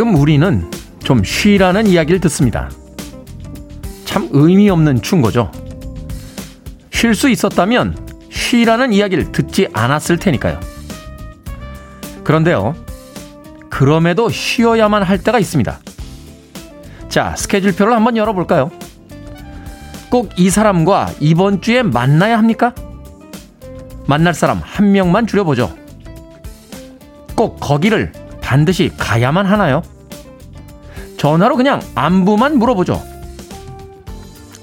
가끔 우리는 좀 쉬라는 이야기를 듣습니다. 참 의미 없는 충고죠. 쉴 수 있었다면 쉬라는 이야기를 듣지 않았을 테니까요. 그런데요, 그럼에도 쉬어야만 할 때가 있습니다. 자, 스케줄표를 한번 열어볼까요? 꼭 이 사람과 이번 주에 만나야 합니까? 만날 사람 한 명만 줄여보죠. 꼭 거기를 반드시 가야만 하나요? 전화로 그냥 안부만 물어보죠.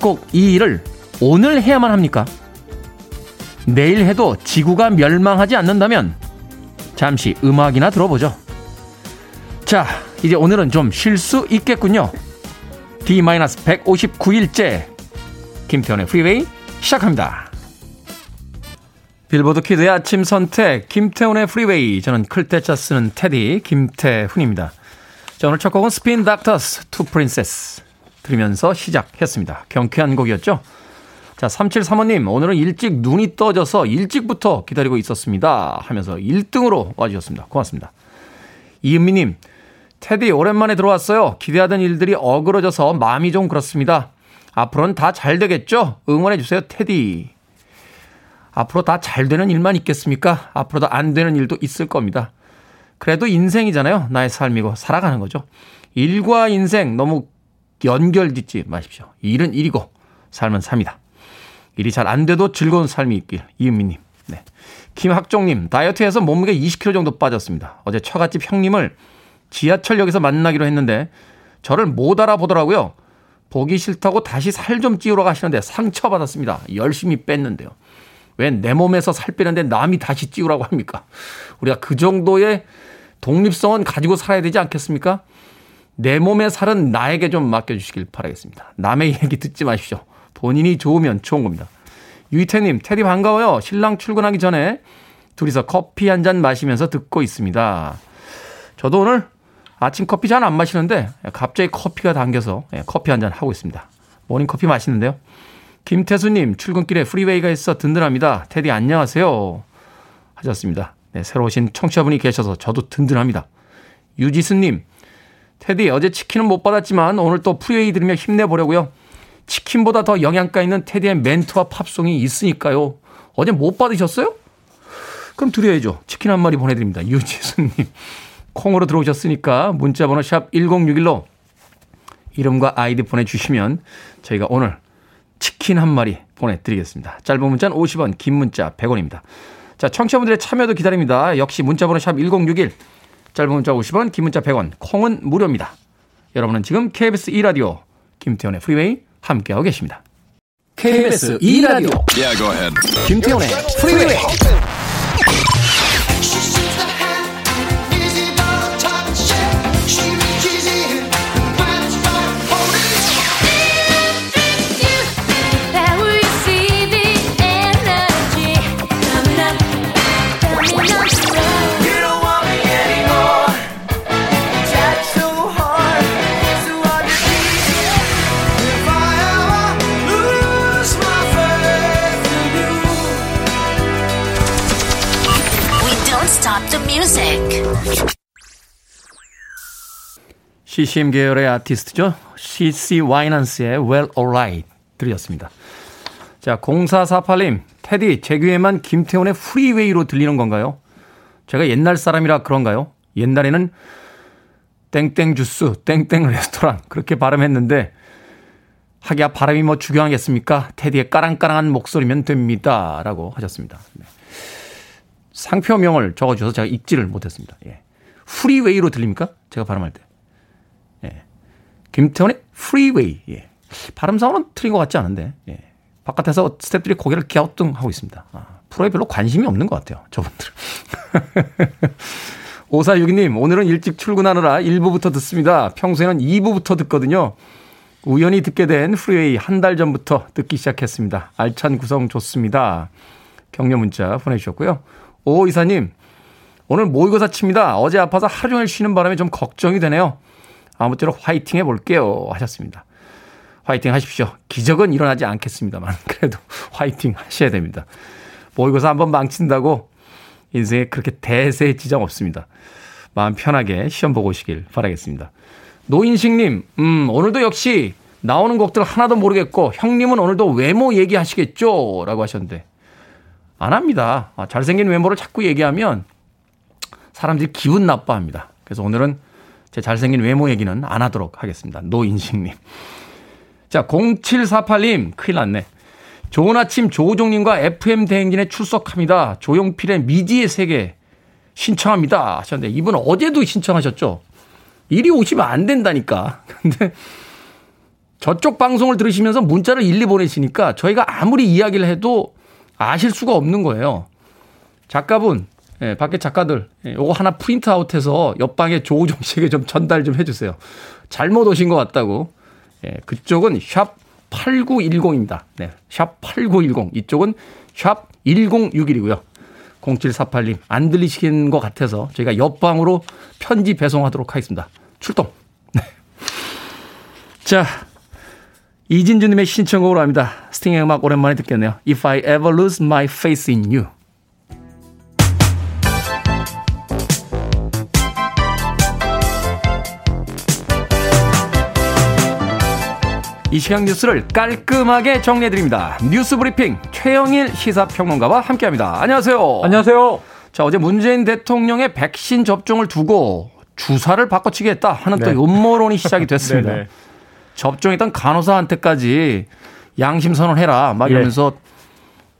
꼭 이 일을 오늘 해야만 합니까? 내일 해도 지구가 멸망하지 않는다면 잠시 음악이나 들어보죠. 자, 이제 오늘은 좀 쉴 수 있겠군요. D-159일째 김태현의 프리웨이 시작합니다. 빌보드 키드의 아침 선택 김태훈의 프리웨이 저는 클 태 자 쓰는 테디 김태훈입니다. 자, 오늘 첫 곡은 Spin Doctors Two Princes 들으면서 시작했습니다. 경쾌한 곡이었죠? 자, 3735님, 오늘은 일찍 눈이 떠져서 일찍부터 기다리고 있었습니다. 하면서 1등으로 와주셨습니다. 고맙습니다. 이은미님, 테디, 오랜만에 들어왔어요. 기대하던 일들이 어그러져서 마음이 좀 그렇습니다. 앞으로는 다 잘 되겠죠? 응원해주세요, 테디. 앞으로 다 잘 되는 일만 있겠습니까? 앞으로도 안 되는 일도 있을 겁니다. 그래도 인생이잖아요. 나의 삶이고 살아가는 거죠. 일과 인생 너무 연결 짓지 마십시오. 일은 일이고 삶은 삶이다. 일이 잘 안 돼도 즐거운 삶이 있길. 이은미님. 네. 김학종님, 다이어트해서 몸무게 20kg 정도 빠졌습니다. 어제 처갓집 형님을 지하철역에서 만나기로 했는데 저를 못 알아보더라고요. 보기 싫다고 다시 살 좀 찌우러 가시는데 상처받았습니다. 열심히 뺐는데요. 왜 내 몸에서 살 빼는데 남이 다시 찌우라고 합니까? 우리가 그 정도의 독립성은 가지고 살아야 되지 않겠습니까? 내 몸의 살은 나에게 좀 맡겨주시길 바라겠습니다. 남의 얘기 듣지 마십시오. 본인이 좋으면 좋은 겁니다. 유이태님, 테디 반가워요. 신랑 출근하기 전에 둘이서 커피 한 잔 마시면서 듣고 있습니다. 저도 오늘 아침 커피 잘 안 마시는데 갑자기 커피가 당겨서 예, 커피 한 잔 하고 있습니다. 모닝 커피 맛있는데요. 김태수님, 출근길에 프리웨이가 있어 든든합니다. 테디 안녕하세요. 하셨습니다. 네, 새로 오신 청취자분이 계셔서 저도 든든합니다. 유지수님, 테디 어제 치킨은 못 받았지만 오늘 또 프리웨이 들으며 힘내보려고요. 치킨보다 더 영양가 있는 테디의 멘트와 팝송이 있으니까요. 어제 못 받으셨어요? 그럼 드려야죠. 치킨 한 마리 보내드립니다. 유지수님. 콩으로 들어오셨으니까 문자번호 샵 1061로 이름과 아이디 보내주시면 저희가 오늘 치킨 한 마리 보내드리겠습니다. 짧은 문자는 50원, 긴 문자 100원입니다. 자, 청취자분들의 참여도 기다립니다. 역시 문자번호 샵 1061, 짧은 문자 50원, 긴 문자 100원, 콩은 무료입니다. 여러분은 지금 KBS 2라디오 김태훈의 프리웨이 함께하고 계십니다. KBS 2라디오 yeah, 김태현의 프리웨이 CCM 계열의 아티스트죠. CC 와이넌스의 Well Alright 들으셨습니다. 자, 0448님, 테디, 제 귀에만 김태훈의 프리웨이로 들리는 건가요? 제가 옛날 사람이라 그런가요? 옛날에는 땡땡 주스, 땡땡 레스토랑 그렇게 발음했는데 하기야 발음이 뭐 중요하겠습니까? 테디의 까랑까랑한 목소리면 됩니다. 라고 하셨습니다. 네. 상표명을 적어주셔서 제가 읽지를 못했습니다. 예. 프리웨이로 들립니까? 제가 발음할 때. 김태훈의 프리웨이. 예. 발음 상으로는 틀린 것 같지 않은데, 예. 바깥에서 스탭들이 고개를 갸우뚱하고 있습니다. 아, 프로에 별로 관심이 없는 것 같아요. 저분들. 5462님, 오늘은 일찍 출근하느라 1부부터 듣습니다. 평소에는 2부부터 듣거든요. 우연히 듣게 된 프리웨이 한 달 전부터 듣기 시작했습니다. 알찬 구성 좋습니다. 격려 문자 보내주셨고요. 오 이사님, 오늘 모의고사 칩니다. 어제 아파서 하루 종일 쉬는 바람에 좀 걱정이 되네요. 아무쪼록 화이팅 해볼게요. 하셨습니다. 화이팅 하십시오. 기적은 일어나지 않겠습니다만, 그래도 화이팅 하셔야 됩니다. 모의고사 한번 망친다고 인생에 그렇게 대세 지장 없습니다. 마음 편하게 시험 보고 오시길 바라겠습니다. 노인식님, 음, 오늘도 역시 나오는 곡들 하나도 모르겠고 형님은 오늘도 외모 얘기하시겠죠? 라고 하셨는데 안 합니다. 아, 잘생긴 외모를 자꾸 얘기하면 사람들이 기분 나빠합니다. 그래서 오늘은 제 잘생긴 외모 얘기는 안 하도록 하겠습니다. 노인식님. 자, 0748님, 큰일 났네. 좋은 아침 조우종님과 FM 대행진에 출석합니다. 조용필의 미지의 세계 신청합니다. 하셨는데 이분 어제도 신청하셨죠? 이리 오시면 안 된다니까. 근데 저쪽 방송을 들으시면서 문자를 일리 보내시니까 저희가 아무리 이야기를 해도 아실 수가 없는 거예요. 작가분, 예, 밖에 작가들, 예, 요거 하나 프린트 아웃해서 옆방에 조우종 씨에게 좀 전달 좀 해주세요. 잘못 오신 것 같다고. 예, 그쪽은 샵 8910입니다. 네, 샵 8910. 이쪽은 샵 1061이고요. 0748님, 안 들리시는 것 같아서 저희가 옆방으로 편지 배송하도록 하겠습니다. 출동! 네. 자, 이진주님의 신청곡으로 합니다. 스팅의 음악 오랜만에 듣겠네요. If I ever lose my faith in you. 이 시각 뉴스를 깔끔하게 정리해드립니다. 뉴스 브리핑 최영일 시사평론가와 함께합니다. 안녕하세요. 안녕하세요. 자, 어제 문재인 대통령의 백신 접종을 두고 주사를 바꿔치기했다 하는 네. 또 음모론이 시작이 됐습니다. 네, 네. 접종했던 간호사한테까지 양심 선언해라 막 이러면서 예.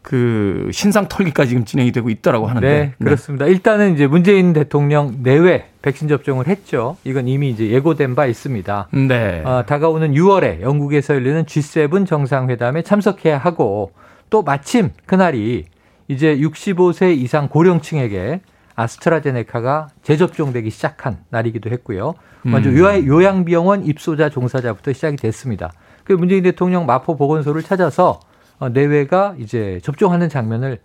그 신상 털기까지 지금 진행이 되고 있다라고 하는데. 네, 네, 그렇습니다. 일단은 이제 문재인 대통령 내외 백신 접종을 했죠. 이건 이미 이제 예고된 바 있습니다. 네. 어, 다가오는 6월에 영국에서 열리는 G7 정상회담에 참석해야 하고 또 마침 그날이 이제 65세 이상 고령층에게 아스트라제네카가 재접종되기 시작한 날이기도 했고요. 먼저 음. 요양병원 입소자 종사자부터 시작이 됐습니다. 그 문재인 대통령 마포 보건소를 찾아서 어, 내외가 이제 접종하는 장면을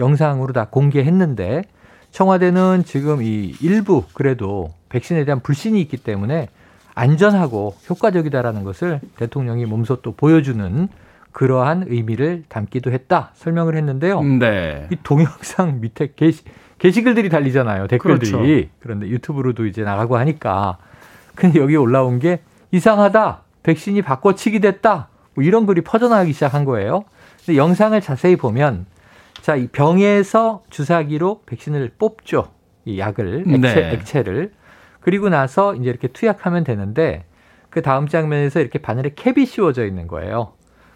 영상으로 다 공개했는데 청와대는 지금 이 일부 그래도 백신에 대한 불신이 있기 때문에 안전하고 효과적이다라는 것을 대통령이 몸소 또 보여주는 그러한 의미를 담기도 했다 설명을 했는데요. 네. 이 동영상 밑에 게시, 게시글들이 달리잖아요. 댓글들이. 그렇죠. 그런데 유튜브로도 이제 나가고 하니까 근데 여기 올라온 게 이상하다. 백신이 바꿔치기 됐다. 뭐 이런 글이 퍼져나가기 시작한 거예요. 근데 영상을 자세히 보면 자, 이 병에서 주사기로 백신을 뽑죠. 이 약을 액체, 네. 액체를 그리고 나서 이제 이렇게 투약하면 되는데 그 다음 장면에서 이렇게 바늘에 캡이 씌워져 있는 거예요.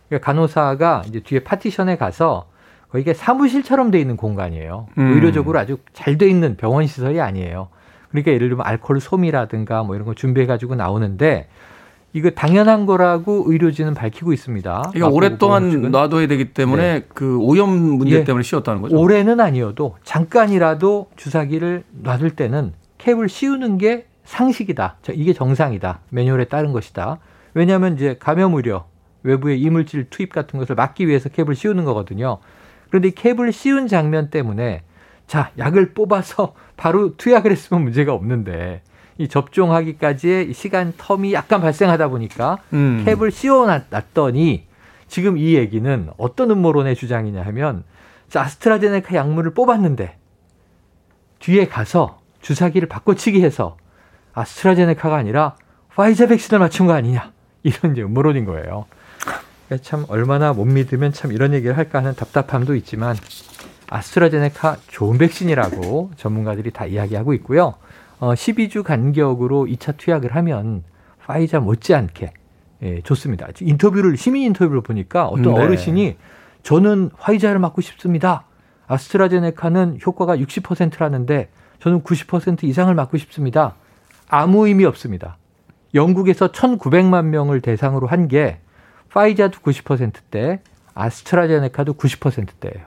그러니까 간호사가 이제 뒤에 파티션에 가서 거기가 사무실처럼 돼 있는 공간이에요. 음. 의료적으로 아주 잘 돼 있는 병원 시설이 아니에요. 그러니까 예를 들면 알코올 솜이라든가 뭐 이런 거 준비해 가지고 나오는데 이거 당연한 거라고 의료진은 밝히고 있습니다. 이거 오랫동안 놔둬야 되기 때문에 네. 그 오염 문제 예. 때문에 씌웠다는 거죠. 올해는 아니어도 잠깐이라도 주사기를 놔둘 때는 캡을 씌우는 게 상식이다. 이게 정상이다. 매뉴얼에 따른 것이다. 왜냐하면 이제 감염 우려, 외부의 이물질 투입 같은 것을 막기 위해서 캡을 씌우는 거거든요. 그런데 이 캡을 씌운 장면 때문에 자 약을 뽑아서 바로 투약을 했으면 문제가 없는데 이 접종하기까지의 시간 텀이 약간 발생하다 보니까 음. 캡을 씌워놨더니 지금 이 얘기는 어떤 음모론의 주장이냐 하면 아스트라제네카 약물을 뽑았는데 뒤에 가서 주사기를 바꿔치기 해서 아스트라제네카가 아니라 파이자 백신을 맞춘 거 아니냐 이런 이제 음모론인 거예요. 그러니까 참 얼마나 못 믿으면 참 이런 얘기를 할까 하는 답답함도 있지만 아스트라제네카 좋은 백신이라고 전문가들이 다 이야기하고 있고요. 어, 12주 간격으로 2차 투약을 하면 파이자 못지않게 예, 좋습니다. 인터뷰를 시민 인터뷰를 보니까 어떤 네. 어르신이 저는 화이자를 맞고 싶습니다. 아스트라제네카는 효과가 60%라는데 저는 90% 이상을 맞고 싶습니다. 아무 의미 없습니다. 영국에서 1,900만 명을 대상으로 한 게 파이자도 90%대, 아스트라제네카도 90%대예요.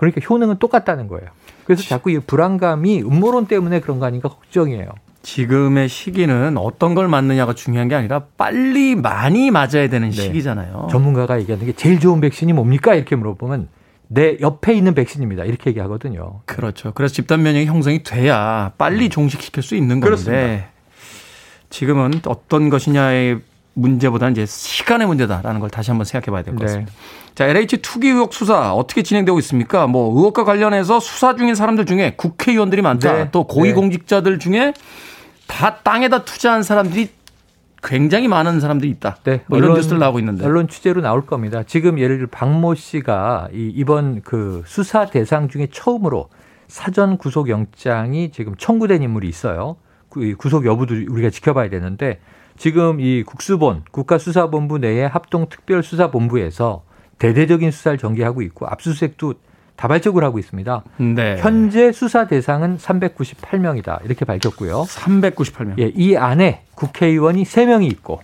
그러니까 효능은 똑같다는 거예요. 그래서 자꾸 이 불안감이 음모론 때문에 그런 거 아닌가 걱정이에요. 지금의 시기는 어떤 걸 맞느냐가 중요한 게 아니라 빨리 많이 맞아야 되는 네. 시기잖아요. 전문가가 얘기하는 게 제일 좋은 백신이 뭡니까? 이렇게 물어보면 내 옆에 있는 백신입니다. 이렇게 얘기하거든요. 그렇죠. 그래서 집단 면역이 형성이 돼야 빨리 음. 종식시킬 수 있는 건데 그렇습니다. 지금은 어떤 것이냐에 문제보다는 이제 시간의 문제다라는 걸 다시 한번 생각해 봐야 될 것 같습니다. 네. 자, LH 투기 의혹 수사 어떻게 진행되고 있습니까? 뭐 의혹과 관련해서 수사 중인 사람들 중에 국회의원들이 많다. 네. 또 고위공직자들 중에 다 땅에다 투자한 사람들이 굉장히 많은 사람들이 있다. 네. 뭐 이런 뉴스들 나오고 있는데. 언론 취재로 나올 겁니다. 지금 예를 들어 박모 씨가 이번 그 수사 대상 중에 처음으로 사전 구속 영장이 지금 청구된 인물이 있어요. 그 구속 여부도 우리가 지켜봐야 되는데 지금 이 국수본 국가수사본부 내의 합동특별수사본부에서 대대적인 수사를 전개하고 있고 압수수색도 다발적으로 하고 있습니다. 네. 현재 수사 대상은 398명이다. 이렇게 밝혔고요. 398명. 예, 이 안에 국회의원이 3명이 있고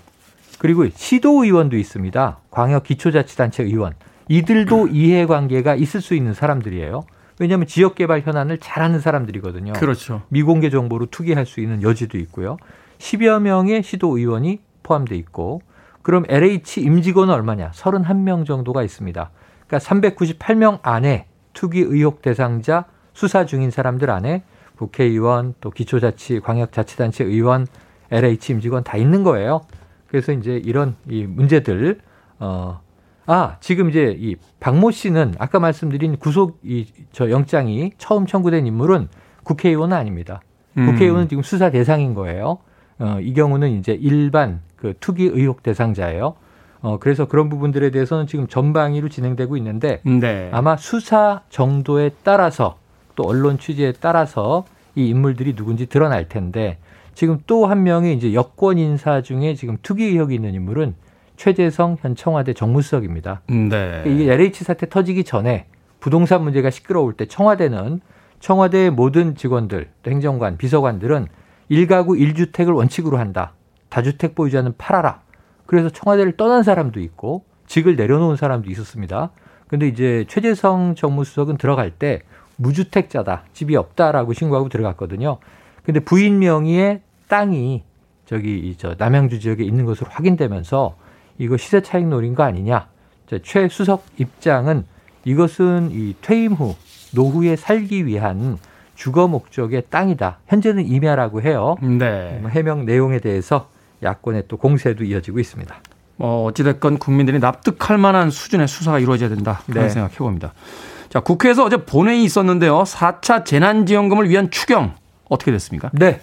그리고 시도의원도 있습니다. 광역 기초자치단체 의원. 이들도 이해관계가 있을 수 있는 사람들이에요. 왜냐하면 지역개발 현안을 잘하는 사람들이거든요. 그렇죠. 미공개 정보로 투기할 수 있는 여지도 있고요. 10여 명의 시도 의원이 포함돼 있고 그럼 LH 임직원은 얼마냐? 31명 정도가 있습니다. 그러니까 398명 안에 투기 의혹 대상자 수사 중인 사람들 안에 국회의원 또 기초자치 광역자치단체 의원 LH 임직원 다 있는 거예요. 그래서 이제 이런 이 문제들 어 아, 지금 이제 이 박모 씨는 아까 말씀드린 구속 이 저 영장이 처음 청구된 인물은 국회의원은 아닙니다. 음. 국회의원은 지금 수사 대상인 거예요. 어, 이 경우는 이제 일반 그 투기 의혹 대상자예요. 어, 그래서 그런 부분들에 대해서는 지금 전방위로 진행되고 있는데 네. 아마 수사 정도에 따라서 또 언론 취재에 따라서 이 인물들이 누군지 드러날 텐데 지금 또 한 명의 이제 여권 인사 중에 지금 투기 의혹이 있는 인물은 최재성 현 청와대 정무수석입니다. 네. 이게 LH 사태 터지기 전에 부동산 문제가 시끄러울 때 청와대는 청와대의 모든 직원들, 행정관, 비서관들은 1가구 1주택을 원칙으로 한다. 다주택 보유자는 팔아라. 그래서 청와대를 떠난 사람도 있고 직을 내려놓은 사람도 있었습니다. 근데 이제 최재성 정무수석은 들어갈 때 무주택자다. 집이 없다라고 신고하고 들어갔거든요. 근데 부인 명의의 땅이 저기 저 남양주 지역에 있는 것으로 확인되면서 이거 시세 차익 노린 거 아니냐. 최 수석 입장은 이것은 이 퇴임 후 노후에 살기 위한 주거 목적의 땅이다. 현재는 임야라고 해요. 네. 뭐 해명 내용에 대해서 야권의 또 공세도 이어지고 있습니다. 뭐 어찌됐건 국민들이 납득할 만한 수준의 수사가 이루어져야 된다. 그런 네. 생각해 봅니다. 자, 국회에서 어제 본회의 있었는데요. 4차 재난지원금을 위한 추경 어떻게 됐습니까? 네.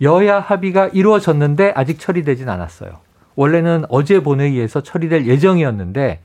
여야 합의가 이루어졌는데 아직 처리되진 않았어요. 원래는 어제 본회의에서 처리될 예정이었는데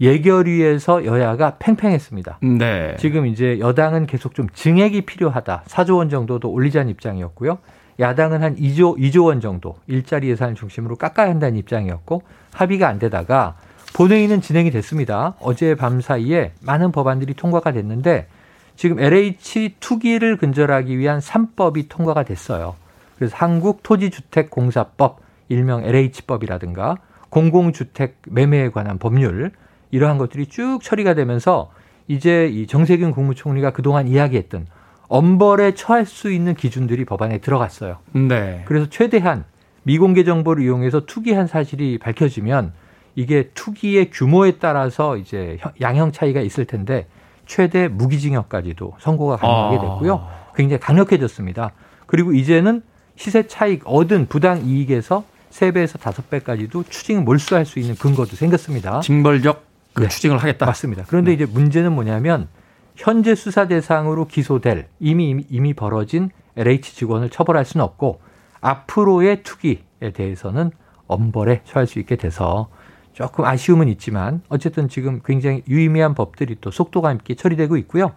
예결위에서 여야가 팽팽했습니다. 네. 지금 이제 여당은 계속 좀 증액이 필요하다. 4조 원 정도도 올리자는 입장이었고요. 야당은 한 2조 2조 원 정도 일자리 예산을 중심으로 깎아야 한다는 입장이었고 합의가 안 되다가 본회의는 진행이 됐습니다. 어제 밤 사이에 많은 법안들이 통과가 됐는데 지금 LH 투기를 근절하기 위한 3법이 통과가 됐어요. 그래서 한국토지주택공사법 일명 LH법이라든가 공공주택 매매에 관한 법률 이러한 것들이 쭉 처리가 되면서 이제 이 정세균 국무총리가 그동안 이야기했던 엄벌에 처할 수 있는 기준들이 법안에 들어갔어요. 네. 그래서 최대한 미공개 정보를 이용해서 투기한 사실이 밝혀지면 이게 투기의 규모에 따라서 이제 양형 차이가 있을 텐데 최대 무기징역까지도 선고가 가능하게 아. 됐고요. 굉장히 강력해졌습니다. 그리고 이제는 시세 차익 얻은 부당 이익에서 3배에서 5배까지도 추징 몰수할 수 있는 근거도 생겼습니다. 징벌적 그 네. 추징을 하겠다. 맞습니다. 그런데 네. 이제 문제는 뭐냐면 현재 수사 대상으로 기소될 이미 이미 벌어진 LH 직원을 처벌할 수는 없고 앞으로의 투기에 대해서는 엄벌에 처할 수 있게 돼서 조금 아쉬움은 있지만 어쨌든 지금 굉장히 유의미한 법들이 또 속도가 있게 처리되고 있고요.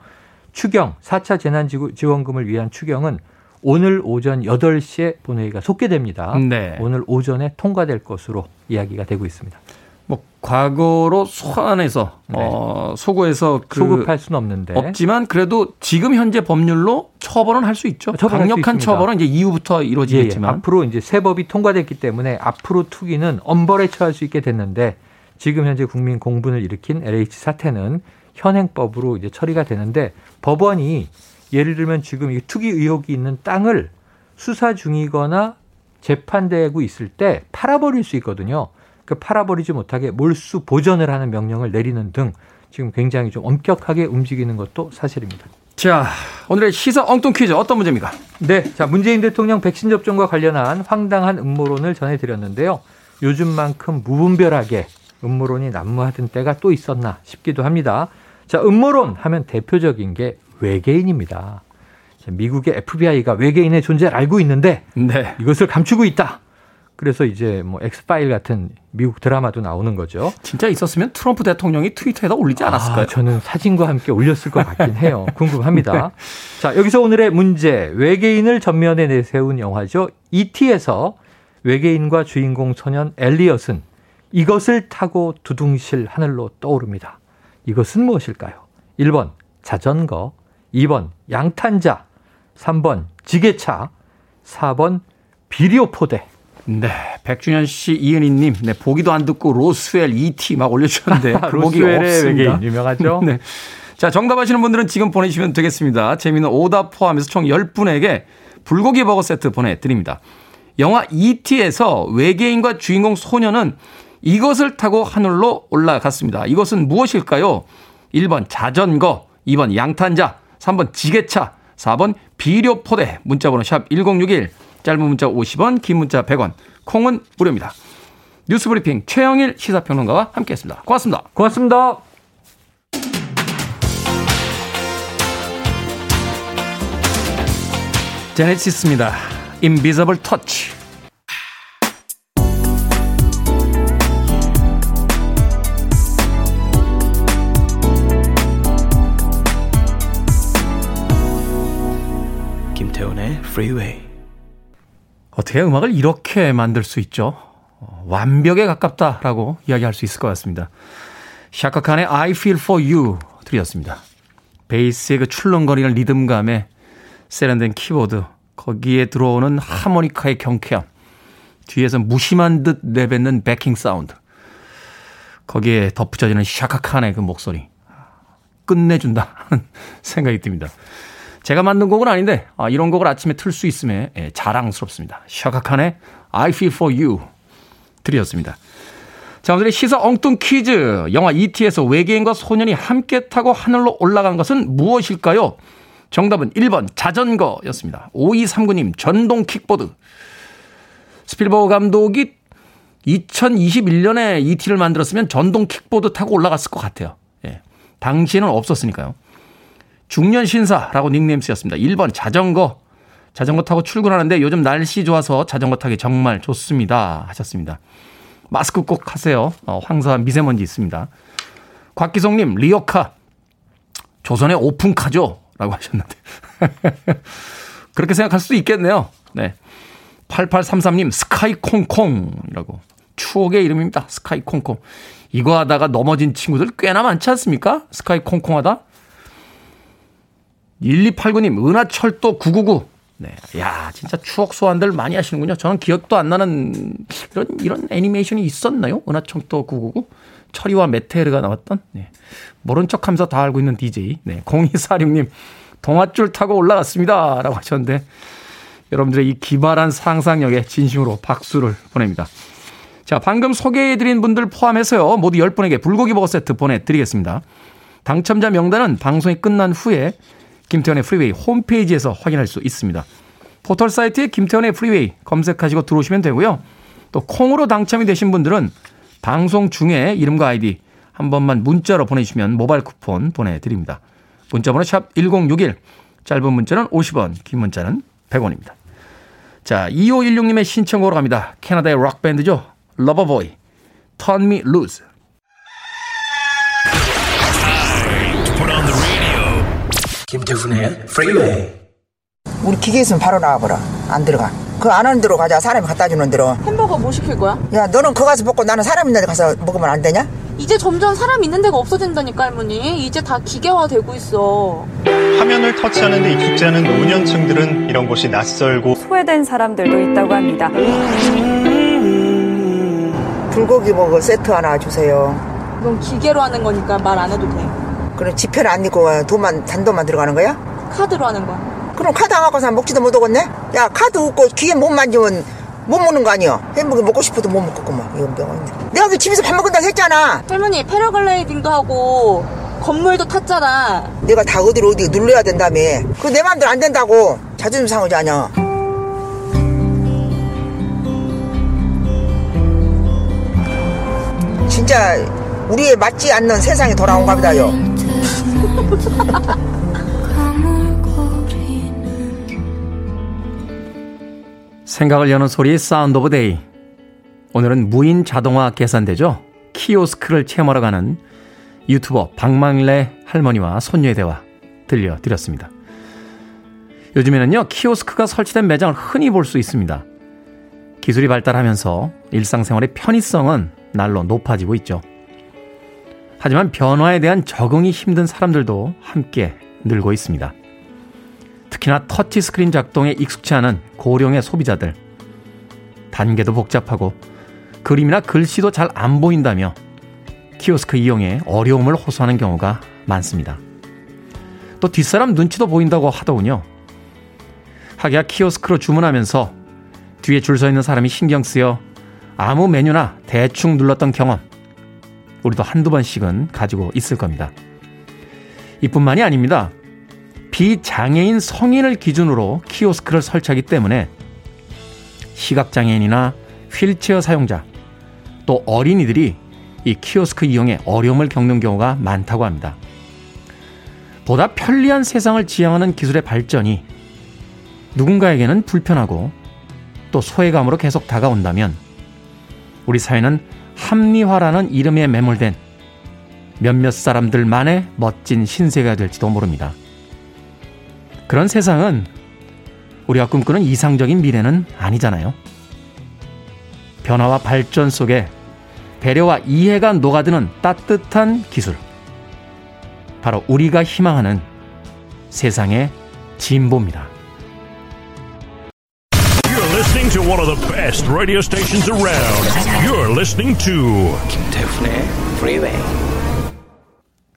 추경 4차 재난지원금을 위한 추경은 오늘 오전 8시에 본회의가 속개됩니다. 네. 오늘 오전에 통과될 것으로 이야기가 되고 있습니다. 뭐 과거로 소환해서 네. 어, 소구해서 그 소급할 수는 없는데 없지만 그래도 지금 현재 법률로 처벌은 할 수 있죠. 강력한 처벌은 이제 이후부터 이루어지겠지만 예, 예. 앞으로 이제 새 법이 통과됐기 때문에 앞으로 투기는 엄벌에 처할 수 있게 됐는데 지금 현재 국민 공분을 일으킨 LH 사태는 현행법으로 이제 처리가 되는데 법원이 예를 들면 지금 이 투기 의혹이 있는 땅을 수사 중이거나 재판되고 있을 때 팔아버릴 수 있거든요. 그 팔아버리지 못하게 몰수 보전을 하는 명령을 내리는 등 지금 굉장히 좀 엄격하게 움직이는 것도 사실입니다. 자, 오늘의 시사 엉뚱 퀴즈 어떤 문제입니까? 네. 자, 문재인 대통령 백신 접종과 관련한 황당한 음모론을 전해드렸는데요. 요즘만큼 무분별하게 음모론이 난무하던 때가 또 있었나 싶기도 합니다. 자, 음모론 하면 대표적인 게 외계인입니다. 미국의 FBI가 외계인의 존재를 알고 있는데 네. 이것을 감추고 있다. 그래서 이제 뭐 엑스파일 같은 미국 드라마도 나오는 거죠. 진짜 있었으면 트럼프 대통령이 트위터에다 올리지 아, 않았을까요? 아, 저는 사진과 함께 올렸을 것 같긴 해요. 궁금합니다. 네. 자, 여기서 오늘의 문제. 외계인을 전면에 내세운 영화죠. E.T.에서 외계인과 주인공 소년 엘리엇은 이것을 타고 두둥실 하늘로 떠오릅니다. 이것은 무엇일까요? 1번 자전거, 2번 양탄자, 3번 지게차, 4번 비리오포대. 네, 백준현 씨, 이은희님, 네 보기도 안 듣고 로스웰 E.T. 막 올려주셨는데 보기 없습니다. 유명하죠. 네. 자, 정답하시는 분들은 지금 보내주시면 되겠습니다. 재미있는 오답 포함해서 총 10분에게 불고기 버거 세트 보내드립니다. 영화 E.T.에서 외계인과 주인공 소녀는 이것을 타고 하늘로 올라갔습니다. 이것은 무엇일까요? 1번 자전거, 2번 양탄자, 3번 지게차, 4번 비료 포대. 문자번호 샵 1061. 짧은 문자 50원, 긴 문자 100원, 콩은 무료입니다. 뉴스브리핑 최영일 시사평론가와 함께했습니다. 고맙습니다. 고맙습니다. 제네시스입니다. Invisible Touch. 김태훈의 Freeway. 어떻게 음악을 이렇게 만들 수 있죠? 완벽에 가깝다라고 이야기할 수 있을 것 같습니다. 샤카칸의 I Feel For You 드렸습니다. 베이스의 그 출렁거리는 리듬감에 세련된 키보드, 거기에 들어오는 하모니카의 경쾌함, 뒤에서 무심한 듯 내뱉는 backing 사운드, 거기에 덧붙여지는 샤카칸의 그 목소리, 끝내준다 하는 생각이 듭니다. 제가 만든 곡은 아닌데 아, 이런 곡을 아침에 틀 수 있음에 예, 자랑스럽습니다. 샤카칸의 I Feel For You 드렸습니다. 자, 오늘의 시사 엉뚱 퀴즈. 영화 E.T.에서 외계인과 소년이 함께 타고 하늘로 올라간 것은 무엇일까요? 정답은 1번 자전거였습니다. 5239님 전동 킥보드. 스필버그 감독이 2021년에 E.T.를 만들었으면 전동 킥보드 타고 올라갔을 것 같아요. 예. 당시에는 없었으니까요. 중년 신사라고 닉네임 쓰였습니다. 1번 자전거. 자전거 타고 출근하는데 요즘 날씨 좋아서 자전거 타기 정말 좋습니다. 하셨습니다. 마스크 꼭 하세요. 어, 황사한 미세먼지 있습니다. 곽기성님, 리어카. 조선의 오픈카죠? 라고 하셨는데. 그렇게 생각할 수도 있겠네요. 네. 8833님, 스카이콩콩이라고. 추억의 이름입니다. 스카이콩콩. 이거 하다가 넘어진 친구들 꽤나 많지 않습니까? 스카이콩콩 하다? 1289님, 은하철도 999. 네. 야, 진짜 추억 소환들 많이 하시는군요. 저는 기억도 안 나는 이런, 이런 애니메이션이 있었나요? 은하철도 999. 철이와 메테르가 나왔던. 네. 모른 척 하면서 다 알고 있는 DJ. 네. 0246님, 동아줄 타고 올라갔습니다. 라고 하셨는데, 여러분들의 이 기발한 상상력에 진심으로 박수를 보냅니다. 자, 방금 소개해드린 분들 포함해서요, 모두 10분에게 불고기 버거 세트 보내드리겠습니다. 당첨자 명단은 방송이 끝난 후에 김태훈의 프리웨이 홈페이지에서 확인할 수 있습니다. 포털 사이트에 김태훈의 프리웨이 검색하시고 들어오시면 되고요. 또 콩으로 당첨이 되신 분들은 방송 중에 이름과 아이디 한 번만 문자로 보내주시면 모바일 쿠폰 보내드립니다. 문자번호 샵 1061, 짧은 문자는 50원, 긴 문자는 100원입니다. 자, 2516님의 신청곡으로 갑니다. 캐나다의 록밴드죠. 러버보이, Turn Me Loose. 김태훈의 프리웨이 우리 기계 있으면 바로 나와버려 안 들어가. 그 안 하는 대로 가자. 사람이 갖다 주는 대로. 햄버거 뭐 시킬 거야? 야 너는 그 가서 먹고 나는 사람 있는 데 가서 먹으면 안 되냐? 이제 점점 사람 있는 데가 없어진다니까 할머니. 이제 다 기계화 되고 있어. 화면을 터치하는 데 익숙지 않은 노년층들은 이런 곳이 낯설고 소외된 사람들도 있다고 합니다. 불고기 버거 세트 하나 주세요. 그건 기계로 하는 거니까 말 안 해도 돼 그럼 지폐를 안 입고 돈만 단돈만 들어가는 거야? 카드로 하는 거야. 그럼 카드 안 갖고서 먹지도 못하겠네? 야 카드 없고 기계 못 만지면 못 먹는 거 아니야? 햄버거 먹고 싶어도 못 먹겠구만 이건 병원 내가 그 집에서 밥 먹는다고 했잖아 할머니 패러글라이딩도 하고 건물도 탔잖아 내가 다 어디로 어디 눌러야 된다며 그내 맘대로 안 된다고 자존심 상하지 않냐 진짜 우리에 맞지 않는 세상이 돌아온가 보다요. 생각을 여는 소리 Sound of Day. 오늘은 무인 자동화 계산대죠. 키오스크를 체험하러 가는 유튜버 박막례 할머니와 손녀의 대화 들려드렸습니다. 요즘에는요, 키오스크가 설치된 매장을 흔히 볼 수 있습니다. 기술이 발달하면서 일상생활의 편의성은 날로 높아지고 있죠. 하지만 변화에 대한 적응이 힘든 사람들도 함께 늘고 있습니다. 특히나 터치 스크린 작동에 익숙치 않은 고령의 소비자들. 단계도 복잡하고 그림이나 글씨도 잘 안 보인다며 키오스크 이용에 어려움을 호소하는 경우가 많습니다. 또 뒷사람 눈치도 보인다고 하더군요. 하기야 키오스크로 주문하면서 뒤에 줄 서 있는 사람이 신경 쓰여 아무 메뉴나 대충 눌렀던 경험, 우리도 한두 번씩은 가지고 있을 겁니다. 이뿐만이 아닙니다. 비장애인 성인을 기준으로 키오스크를 설치하기 때문에 시각장애인이나 휠체어 사용자, 또 어린이들이 이 키오스크 이용에 어려움을 겪는 경우가 많다고 합니다. 보다 편리한 세상을 지향하는 기술의 발전이 누군가에게는 불편하고 또 소외감으로 계속 다가온다면 우리 사회는 합리화라는 이름에 매몰된 몇몇 사람들만의 멋진 신세가 될지도 모릅니다. 그런 세상은 우리가 꿈꾸는 이상적인 미래는 아니잖아요. 변화와 발전 속에 배려와 이해가 녹아드는 따뜻한 기술. 바로 우리가 희망하는 세상의 진보입니다. Listening to one of the best radio stations around. You're listening to 김태훈의 Freeway.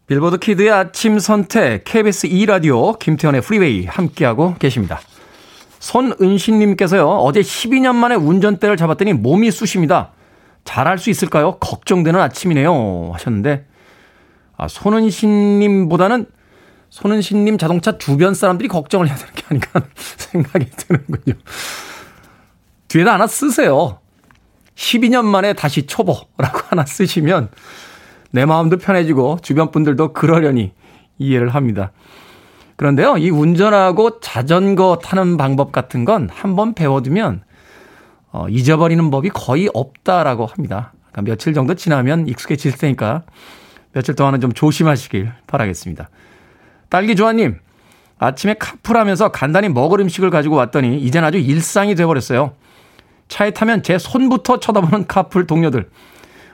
빌보드 kid의 아침 선택 KBS 2 라디오 김태훈의 프리웨이 함께하고 계십니다. 손은신님께서요 어제 12년 만에 운전대를 잡았더니 몸이 쑤십니다. 잘할 수 있을까요? 걱정되는 아침이네요 하셨는데 아, 손은신님보다는 손은신님 자동차 주변 사람들이 걱정을 해야 되는 게 아닌가 생각이 드는군요. 뒤에다 하나 쓰세요. 12년 만에 다시 초보라고 하나 쓰시면 내 마음도 편해지고 주변 분들도 그러려니 이해를 합니다. 그런데요, 이 운전하고 자전거 타는 방법 같은 건 한번 배워두면 어, 잊어버리는 법이 거의 없다라고 합니다. 그러니까 며칠 정도 지나면 익숙해질 테니까 며칠 동안은 좀 조심하시길 바라겠습니다. 딸기 조아님, 아침에 카풀하면서 간단히 먹을 음식을 가지고 왔더니 이젠 아주 일상이 돼버렸어요. 차에 타면 제 손부터 쳐다보는 카풀 동료들.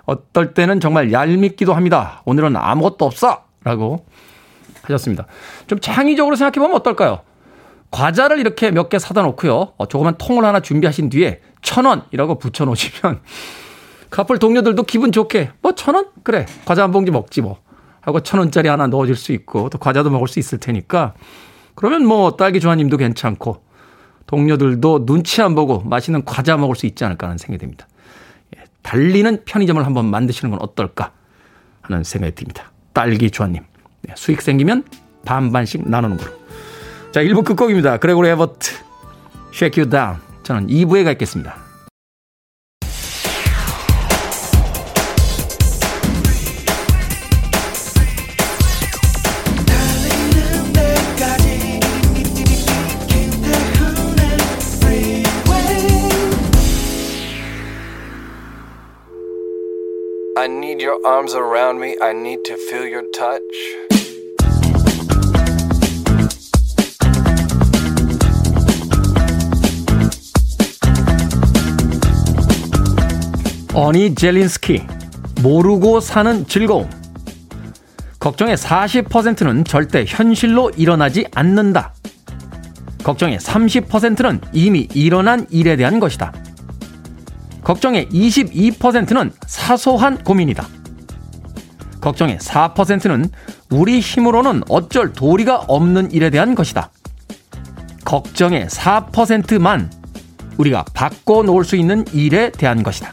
어떨 때는 정말 얄밉기도 합니다. 오늘은 아무것도 없어! 라고 하셨습니다. 좀 창의적으로 생각해보면 어떨까요? 과자를 이렇게 몇 개 사다 놓고요. 어, 조그만 통을 하나 준비하신 뒤에 천 원이라고 붙여놓으시면 카풀 동료들도 기분 좋게 뭐 천 원? 그래. 과자 한 봉지 먹지 뭐. 하고 천 원짜리 하나 넣어줄 수 있고 또 과자도 먹을 수 있을 테니까 그러면 뭐 딸기 조아님도 괜찮고 동료들도 눈치 안 보고 맛있는 과자 먹을 수 있지 않을까 하는 생각이 듭니다. 예, 달리는 편의점을 한번 만드시는 건 어떨까 하는 생각이 듭니다. 딸기 조아님. 네, 수익 생기면 반반씩 나누는 걸로. 자, 1부 끝곡입니다. 그레고리 에버트, Shake You Down. 저는 2부에 가 있겠습니다. Your arms around me. I need to feel your touch. 어니 젤린스키 모르고 사는 즐거움 걱정의 40%는 절대 현실로 일어나지 않는다. 걱정의 30%는 이미 일어난 일에 대한 것이다. 걱정의 22%는 사소한 고민이다. 걱정의 4%는 우리 힘으로는 어쩔 도리가 없는 일에 대한 것이다. 걱정의 4%만 우리가 바꿔놓을 수 있는 일에 대한 것이다.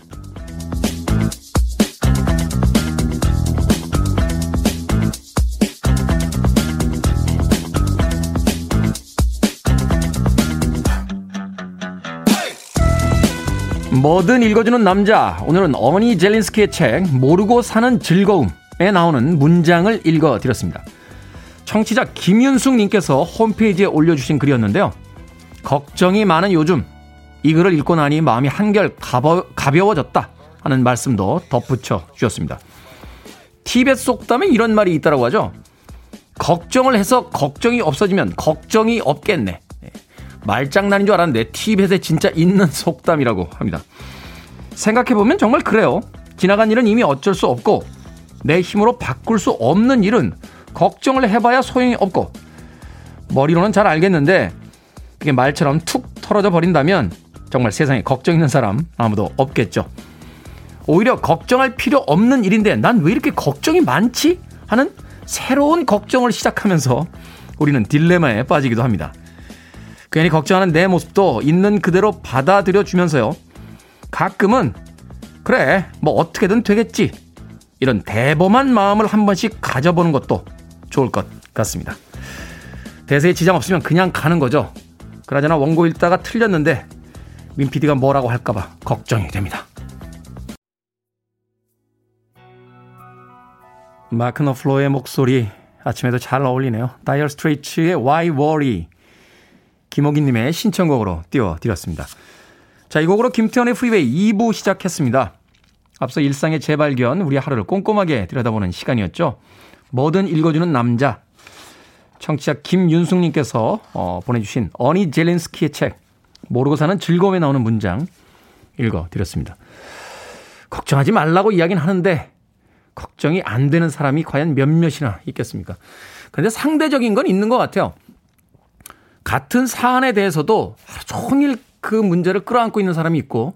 뭐든 읽어주는 남자. 오늘은 어니 젤린스키의 책 모르고 사는 즐거움 에 나오는 문장을 읽어 드렸습니다. 청취자 김윤숙 님께서 홈페이지에 올려주신 글이었는데요. 걱정이 많은 요즘 이 글을 읽고 나니 마음이 한결 가벼, 가벼워졌다 하는 말씀도 덧붙여 주셨습니다. 티벳 속담에 이런 말이 있다고 하죠. 걱정을 해서 걱정이 없어지면 걱정이 없겠네. 말장난인 줄 알았는데 티벳에 진짜 있는 속담이라고 합니다. 생각해보면 정말 그래요. 지나간 일은 이미 어쩔 수 없고 내 힘으로 바꿀 수 없는 일은 걱정을 해봐야 소용이 없고 머리로는 잘 알겠는데 그게 말처럼 툭 털어져 버린다면 정말 세상에 걱정 있는 사람 아무도 없겠죠. 오히려 걱정할 필요 없는 일인데 난 왜 이렇게 걱정이 많지? 하는 새로운 걱정을 시작하면서 우리는 딜레마에 빠지기도 합니다. 괜히 걱정하는 내 모습도 있는 그대로 받아들여 주면서요. 가끔은 그래 뭐 어떻게든 되겠지 이런 대범한 마음을 한 번씩 가져보는 것도 좋을 것 같습니다. 대세에 지장 없으면 그냥 가는 거죠. 그러잖아 원고 읽다가 틀렸는데 민 PD가 뭐라고 할까봐 걱정이 됩니다. 마크 너플로의 목소리 아침에도 잘 어울리네요. 다이얼 스트레이츠의 Why Worry 김호기님의 신청곡으로 띄워드렸습니다. 자, 이 곡으로 김태현의 프리웨이 2부 시작했습니다. 앞서 일상의 재발견, 우리 하루를 꼼꼼하게 들여다보는 시간이었죠. 뭐든 읽어주는 남자. 청취자 김윤숙님께서 어, 보내주신 어니 젤렌스키의 책, 모르고 사는 즐거움에 나오는 문장 읽어드렸습니다. 걱정하지 말라고 이야기는 하는데, 걱정이 안 되는 사람이 과연 몇몇이나 있겠습니까? 근데 상대적인 건 있는 것 같아요. 같은 사안에 대해서도 하루 종일 그 문제를 끌어안고 있는 사람이 있고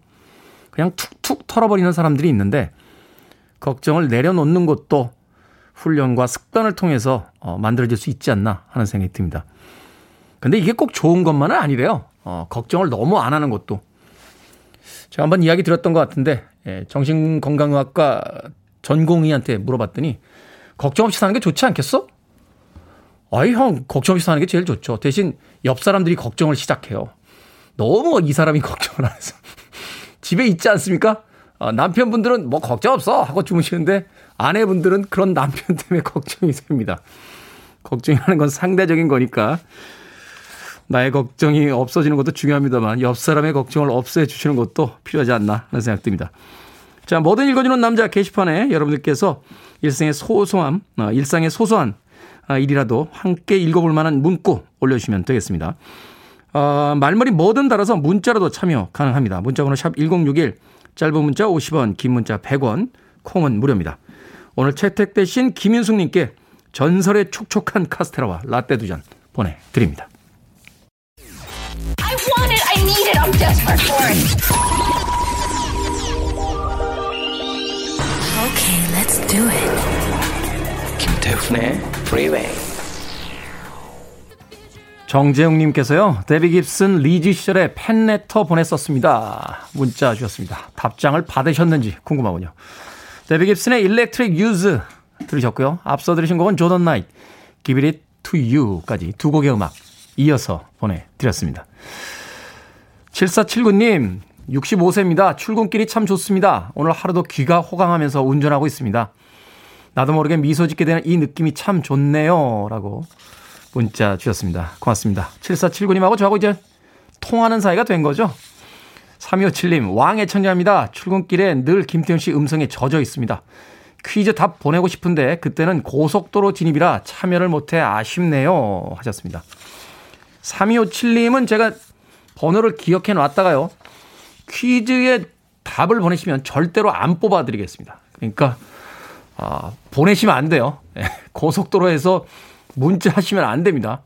그냥 툭툭 털어버리는 사람들이 있는데 걱정을 내려놓는 것도 훈련과 습관을 통해서 어, 만들어질 수 있지 않나 하는 생각이 듭니다. 근데 이게 꼭 좋은 것만은 아니래요. 어, 걱정을 너무 안 하는 것도. 제가 한번 이야기 드렸던 것 같은데 예, 정신건강의학과 전공의한테 물어봤더니 걱정 없이 사는 게 좋지 않겠어? 아이, 형, 걱정 없이 사는 게 제일 좋죠. 대신 옆 사람들이 걱정을 시작해요. 너무 이 사람이 걱정을 안 해서. 집에 있지 않습니까? 어, 남편분들은 뭐 걱정 없어 하고 주무시는데 아내분들은 그런 남편 때문에 걱정이 됩니다. 걱정하는 건 상대적인 거니까 나의 걱정이 없어지는 것도 중요합니다만 옆 사람의 걱정을 없애 주시는 것도 필요하지 않나 하는 생각 듭니다. 자, 뭐든 읽어주는 남자 게시판에 여러분들께서 일생의 소소함, 어, 일상의 소소한 아, 일이라도 함께 읽어볼 만한 문구 올려주시면 되겠습니다. 어, 말머리 뭐든 달아서 문자로도 참여 가능합니다. 문자번호 샵 1061, 짧은 문자 50원, 긴 문자 100원, 콩은 무료입니다. 오늘 채택되신 김윤숙님께 전설의 촉촉한 카스테라와 라떼 두 잔 보내드립니다. Okay, let's do it. 김태훈의 Freeway. 정재웅님께서요, 데비 깁슨 리즈 시절에 팬레터 보냈었습니다. 문자 주셨습니다. 답장을 받으셨는지 궁금하군요. 데비 깁슨의 Electric Youth 들으셨고요. 앞서 들으신 곡은 조던 나이트, Give It To You까지 두 곡의 음악 이어서 보내드렸습니다. 7479님, 65세입니다. 출근길이 참 좋습니다. 오늘 하루도 귀가 호강하면서 운전하고 있습니다. 나도 모르게 미소 짓게 되는 이 느낌이 참 좋네요. 라고 문자 주셨습니다. 고맙습니다. 7479님하고 저하고 이제 통하는 사이가 된 거죠. 3257님, 왕의 천재입니다. 출근길에 늘 김태훈 씨 음성에 젖어 있습니다. 퀴즈 답 보내고 싶은데 그때는 고속도로 진입이라 참여를 못해 아쉽네요. 하셨습니다. 3257님은 제가 번호를 기억해 놨다가요. 퀴즈에 답을 보내시면 절대로 안 뽑아드리겠습니다. 그러니까 아, 보내시면 안 돼요. 예, 고속도로에서 문자 하시면 안 됩니다.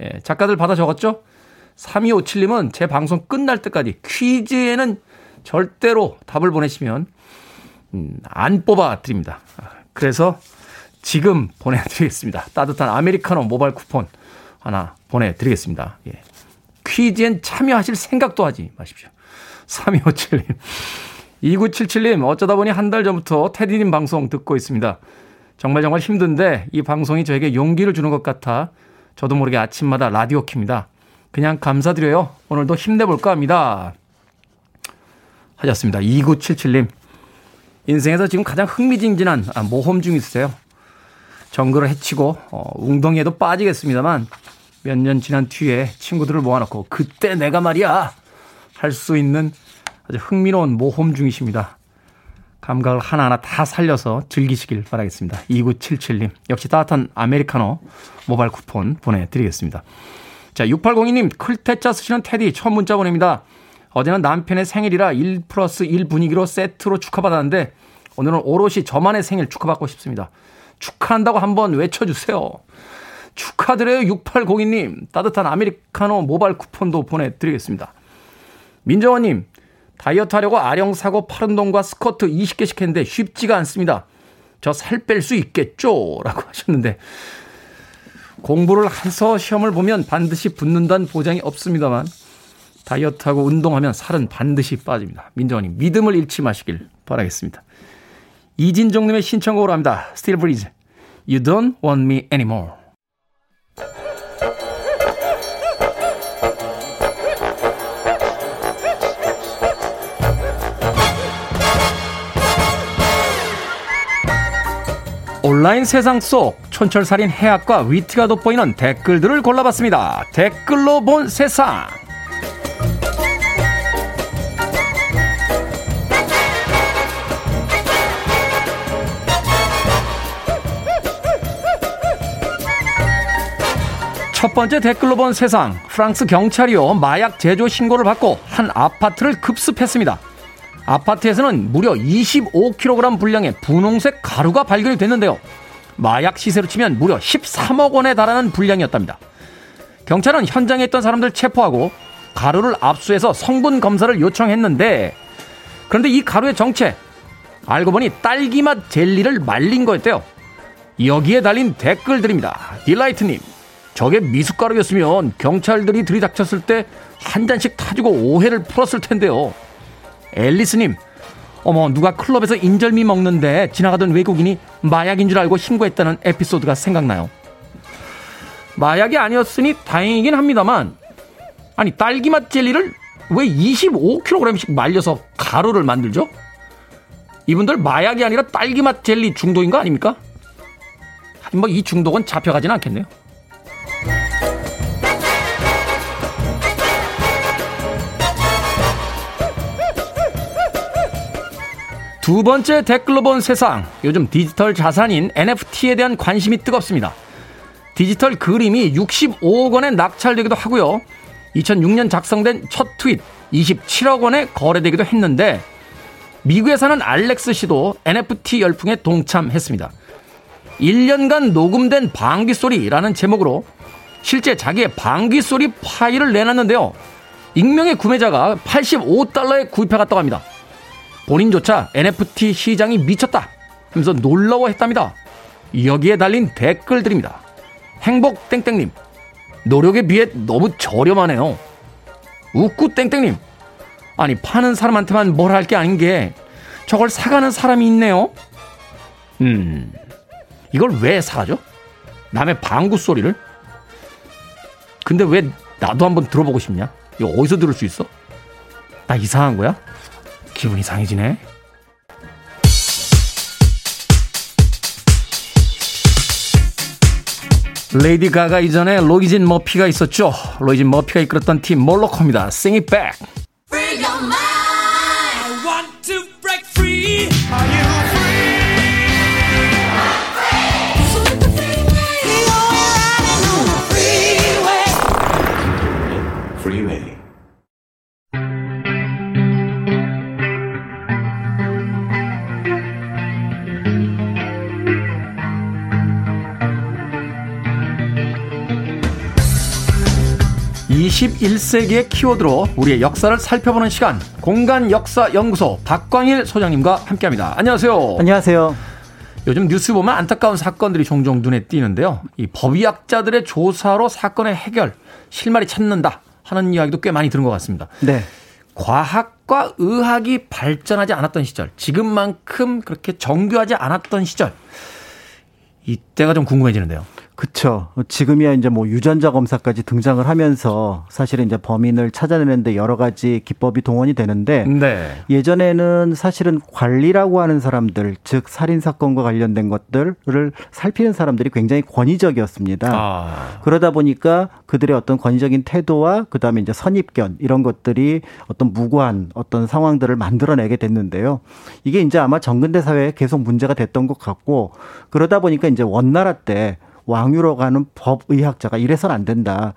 예, 작가들 받아 적었죠? 3257님은 제 방송 끝날 때까지 퀴즈에는 절대로 답을 보내시면 음, 안 뽑아 드립니다. 그래서 지금 보내드리겠습니다. 따뜻한 아메리카노 모바일 쿠폰 하나 보내드리겠습니다. 예. 퀴즈엔 참여하실 생각도 하지 마십시오. 3257님. 2977님, 어쩌다 보니 한 달 전부터 테디님 방송 듣고 있습니다. 정말 정말 힘든데 이 방송이 저에게 용기를 주는 것 같아 저도 모르게 아침마다 라디오 킵니다. 그냥 감사드려요. 오늘도 힘내볼까 합니다. 하셨습니다. 2977님. 인생에서 지금 가장 흥미진진한 아, 모험 중이세요. 정글을 해치고 어, 웅덩이에도 빠지겠습니다만 몇 년 지난 뒤에 친구들을 모아놓고 그때 내가 말이야 할 수 있는 아주 흥미로운 모험 중이십니다. 감각을 하나하나 다 살려서 즐기시길 바라겠습니다. 2977님 역시 따뜻한 아메리카노 모바일 쿠폰 보내드리겠습니다. 자 6802님 클테짜 쓰시는 테디 처음 문자 보냅니다. 어제는 남편의 생일이라 1 플러스 1 분위기로 세트로 축하받았는데 오늘은 오롯이 저만의 생일 축하받고 싶습니다. 축하한다고 한번 외쳐주세요. 축하드려요 6802님. 따뜻한 아메리카노 모바일 쿠폰도 보내드리겠습니다. 민정원님 다이어트 하려고 아령 사고 파른 동과 스커트 20개씩 했는데 쉽지가 않습니다. 저 살 뺄 수 있겠죠? 라고 하셨는데 공부를 해서 시험을 보면 반드시 붙는다는 보장이 없습니다만 다이어트하고 운동하면 살은 반드시 빠집니다. 민정원님 믿음을 잃지 마시길 바라겠습니다. 이진종님의 신청곡으로 합니다. Still Breeze. You don't want me anymore. 온라인 세상 속 촌철살인 해학과 위트가 돋보이는 댓글들을 골라봤습니다. 댓글로 본 세상. 첫 번째 댓글로 본 세상. 프랑스 경찰이요. 마약 제조 신고를 받고 한 아파트를 급습했습니다. 아파트에서는 무려 25kg 분량의 분홍색 가루가 발견이 됐는데요. 마약 시세로 치면 무려 13억 원에 달하는 분량이었답니다. 경찰은 현장에 있던 사람들 체포하고 가루를 압수해서 성분 검사를 요청했는데 그런데 이 가루의 정체 알고 보니 딸기맛 젤리를 말린 거였대요. 여기에 달린 댓글들입니다. 딜라이트님, 저게 미숫가루였으면 경찰들이 들이닥쳤을 때 한 잔씩 타지고 오해를 풀었을 텐데요. 앨리스님, 어머, 누가 클럽에서 인절미 먹는데 지나가던 외국인이 마약인 줄 알고 신고했다는 에피소드가 생각나요. 마약이 아니었으니 다행이긴 합니다만, 아니, 딸기맛 젤리를 왜 25kg씩 말려서 가루를 만들죠? 이분들 마약이 아니라 딸기맛 젤리 중독인 거 아닙니까? 뭐 이 중독은 잡혀가진 않겠네요. 두 번째 댓글로 본 세상. 요즘 디지털 자산인 NFT에 대한 관심이 뜨겁습니다. 디지털 그림이 65억 원에 낙찰되기도 하고요. 2006년 작성된 첫 트윗 27억 원에 거래되기도 했는데 미국에 사는 알렉스 씨도 NFT 열풍에 동참했습니다. 1년간 녹음된 방귀 소리라는 제목으로 실제 자기의 방귀 소리 파일을 내놨는데요. 익명의 구매자가 85달러에 구입해 갔다고 합니다. 본인조차 NFT 시장이 미쳤다 하면서 놀라워했답니다. 여기에 달린 댓글들입니다. 행복 땡땡님 노력에 비해 너무 저렴하네요. 웃구 땡땡님 아니 파는 사람한테만 뭘 할 게 아닌 게 저걸 사가는 사람이 있네요. 음 이걸 왜 사죠? 남의 방구 소리를? 근데 왜 나도 한번 들어보고 싶냐? 이거 어디서 들을 수 있어? 나 이상한 거야? 기분이 상해지네. 레이디 가가 이전에 로이진 머피가 있었죠. 로이진 머피가 이끌었던 팀 몰로코입니다. Sing it back. 21세기의 키워드로 우리의 역사를 살펴보는 시간 공간 역사 연구소 박광일 소장님과 함께합니다. 안녕하세요. 안녕하세요. 요즘 뉴스 보면 안타까운 사건들이 종종 눈에 띄는데요. 이 법의학자들의 조사로 사건의 해결 실마리 찾는다 하는 이야기도 꽤 많이 들은 것 같습니다. 네. 과학과 의학이 발전하지 않았던 시절, 지금만큼 그렇게 정교하지 않았던 시절, 이때가 좀 궁금해지는데요. 그렇죠. 지금이야 이제 뭐 유전자 검사까지 등장을 하면서 사실은 이제 범인을 찾아내는데 여러 가지 기법이 동원이 되는데 네. 예전에는 사실은 관리라고 하는 사람들, 즉 살인 사건과 관련된 것들을 살피는 사람들이 굉장히 권위적이었습니다. 아. 그러다 보니까 그들의 어떤 권위적인 태도와 그다음에 이제 선입견 이런 것들이 어떤 무고한 어떤 상황들을 만들어내게 됐는데요. 이게 이제 아마 정근대 사회에 계속 문제가 됐던 것 같고 그러다 보니까 이제 원나라 때 왕유로 가는 법의학자가 이래선 안 된다.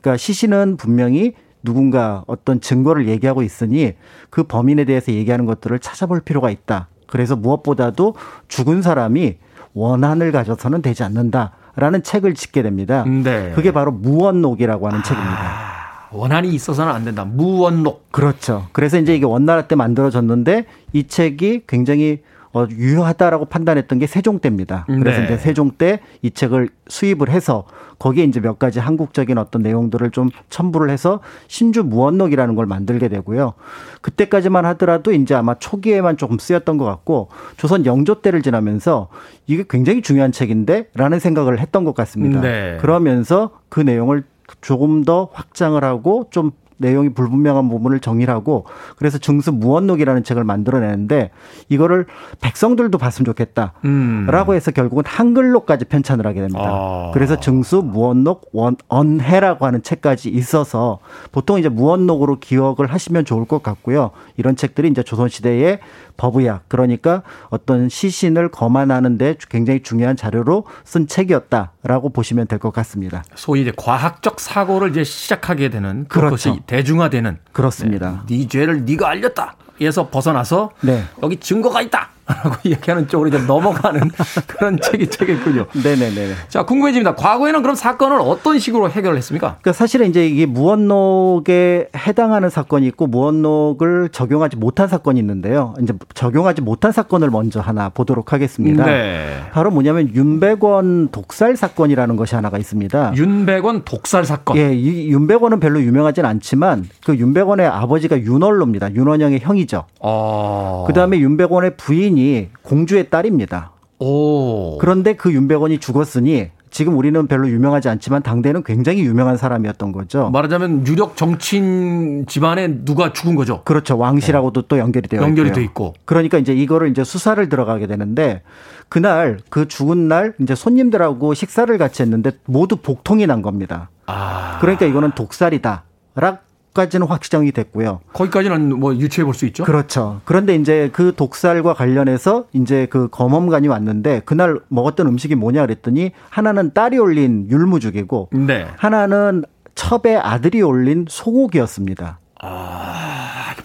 그러니까 시신은 분명히 누군가 어떤 증거를 얘기하고 있으니 그 범인에 대해서 얘기하는 것들을 찾아볼 필요가 있다. 그래서 무엇보다도 죽은 사람이 원한을 가져서는 되지 않는다라는 책을 짓게 됩니다. 네. 그게 바로 무원록이라고 하는 아, 책입니다. 원한이 있어서는 안 된다. 무원록. 그렇죠. 그래서 이제 이게 원나라 때 만들어졌는데 이 책이 굉장히 어, 유효하다라고 판단했던 게 세종 때입니다. 그래서 네. 이제 세종 때 이 책을 수입을 해서 거기에 이제 몇 가지 한국적인 어떤 내용들을 좀 첨부를 해서 신주 무언록이라는 걸 만들게 되고요. 그때까지만 하더라도 이제 아마 초기에만 조금 쓰였던 것 같고 조선 영조 때를 지나면서 이게 굉장히 중요한 책인데라는 생각을 했던 것 같습니다. 네. 그러면서 그 내용을 조금 더 확장을 하고 좀 내용이 불분명한 부분을 정리하고 그래서 증수 무언록이라는 책을 만들어내는데 이거를 백성들도 봤으면 좋겠다라고 음. 해서 결국은 한글로까지 편찬을 하게 됩니다. 아. 그래서 증수 무언록 원 언해라고 하는 책까지 있어서 보통 이제 무언록으로 기억을 하시면 좋을 것 같고요. 이런 책들이 이제 조선 시대의 법의학 그러니까 어떤 시신을 거만하는데 굉장히 중요한 자료로 쓴 책이었다라고 보시면 될 것 같습니다. 소위 이제 과학적 사고를 이제 시작하게 되는 그렇죠. 대중화되는 그렇습니다. 네, 네 죄를 네가 알렸다. 에서 벗어나서 네. 여기 증거가 있다. 라고 이야기하는 쪽으로 이제 넘어가는 그런 책이 책이군요. 네네네. 자, 궁금해집니다. 과거에는 그럼 사건을 어떤 식으로 해결을 했습니까? 그러니까 사실은 이제 이게 무언록에 해당하는 사건이 있고 무언록을 적용하지 못한 사건이 있는데요. 이제 적용하지 못한 사건을 먼저 하나 보도록 하겠습니다. 네. 바로 뭐냐면 윤백원 독살 사건이라는 것이 하나가 있습니다. 윤백원 독살 사건. 예, 이 윤백원은 별로 유명하진 않지만 그 윤백원의 아버지가 윤월로입니다. 윤원영의 형이죠. 어... 그다음에 윤백원의 부인이 공주의 딸입니다. 오. 그런데 그 윤백원이 죽었으니 지금 우리는 별로 유명하지 않지만 당대는 굉장히 유명한 사람이었던 거죠. 말하자면 유력 정치인 집안에 누가 죽은 거죠. 그렇죠. 왕실하고도 네. 또 연결이 되어 연결이 있고요. 돼 있고. 그러니까 이제 이거를 이제 수사를 들어가게 되는데 그날 그 죽은 날 이제 손님들하고 식사를 같이 했는데 모두 복통이 난 겁니다. 아. 그러니까 이거는 독살이다. 라 까지는 확정이 됐고요. 거기까지는 뭐 유추해 볼 수 있죠. 그렇죠. 그런데 이제 그 독살과 관련해서 이제 그 검험관이 왔는데 그날 먹었던 음식이 뭐냐 그랬더니 하나는 딸이 올린 율무죽이고 네. 하나는 첩의 아들이 올린 소고기였습니다. 아,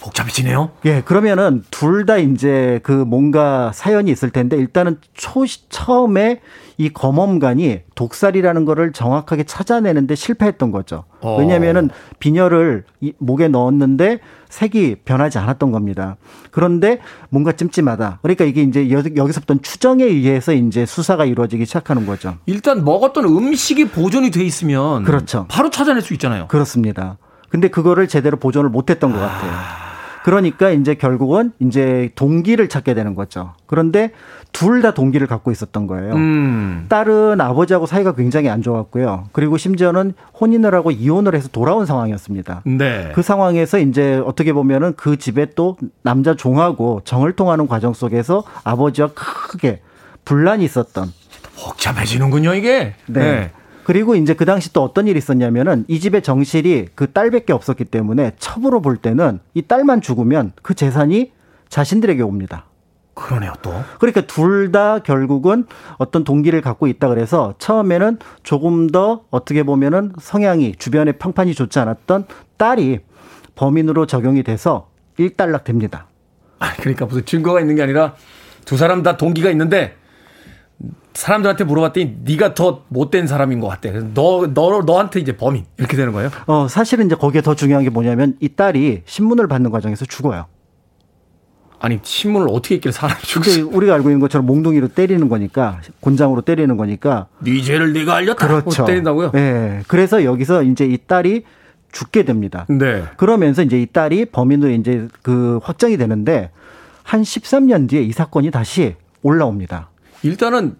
복잡해지네요. 예, 그러면은 둘 다 이제 그 뭔가 사연이 있을 텐데 일단은 초 처음에 이 검험관이 독살이라는 거를 정확하게 찾아내는데 실패했던 거죠. 어. 왜냐하면은 비녀를 목에 넣었는데 색이 변하지 않았던 겁니다. 그런데 뭔가 찜찜하다. 그러니까 이게 이제 여기서부터 추정에 의해서 이제 수사가 이루어지기 시작하는 거죠. 일단 먹었던 음식이 보존이 돼 있으면 그렇죠. 바로 찾아낼 수 있잖아요. 그렇습니다. 근데 그거를 제대로 보존을 못 했던 것 같아요. 그러니까 이제 결국은 이제 동기를 찾게 되는 거죠. 그런데 둘 다 동기를 갖고 있었던 거예요. 음. 딸은 아버지하고 사이가 굉장히 안 좋았고요. 그리고 심지어는 혼인을 하고 이혼을 해서 돌아온 상황이었습니다. 네. 그 상황에서 이제 어떻게 보면은 그 집에 또 남자 종하고 정을 통하는 과정 속에서 아버지와 크게 분란이 있었던 복잡해지는군요, 이게. 네. 네. 그리고 이제 그 당시 또 어떤 일이 있었냐면은 이 집에 정실이 그 딸밖에 없었기 때문에 첩으로 볼 때는 이 딸만 죽으면 그 재산이 자신들에게 옵니다. 그러네요, 또. 그러니까 둘 다 결국은 어떤 동기를 갖고 있다 그래서 처음에는 조금 더 어떻게 보면은 성향이 주변에 평판이 좋지 않았던 딸이 범인으로 적용이 돼서 일단락 됩니다. 아, 그러니까 무슨 증거가 있는 게 아니라 두 사람 다 동기가 있는데 사람들한테 물어봤더니 네가 더 못된 사람인 것 같대. 그래서 너, 너, 너한테 이제 범인 이렇게 되는 거예요? 어, 사실은 이제 거기에 더 중요한 게 뭐냐면 이 딸이 신문을 받는 과정에서 죽어요. 아니 신문을 어떻게 읽길래 사람이 죽지? 우리가 알고 있는 것처럼 몽둥이로 때리는 거니까 곤장으로 때리는 거니까. 네 죄를 네가 알렸다. 그렇죠. 때린다고요? 네. 그래서 여기서 이제 이 딸이 죽게 됩니다. 네. 그러면서 이제 이 딸이 범인으로 이제 그 확정이 되는데 한 13년 뒤에 이 사건이 다시 올라옵니다. 일단은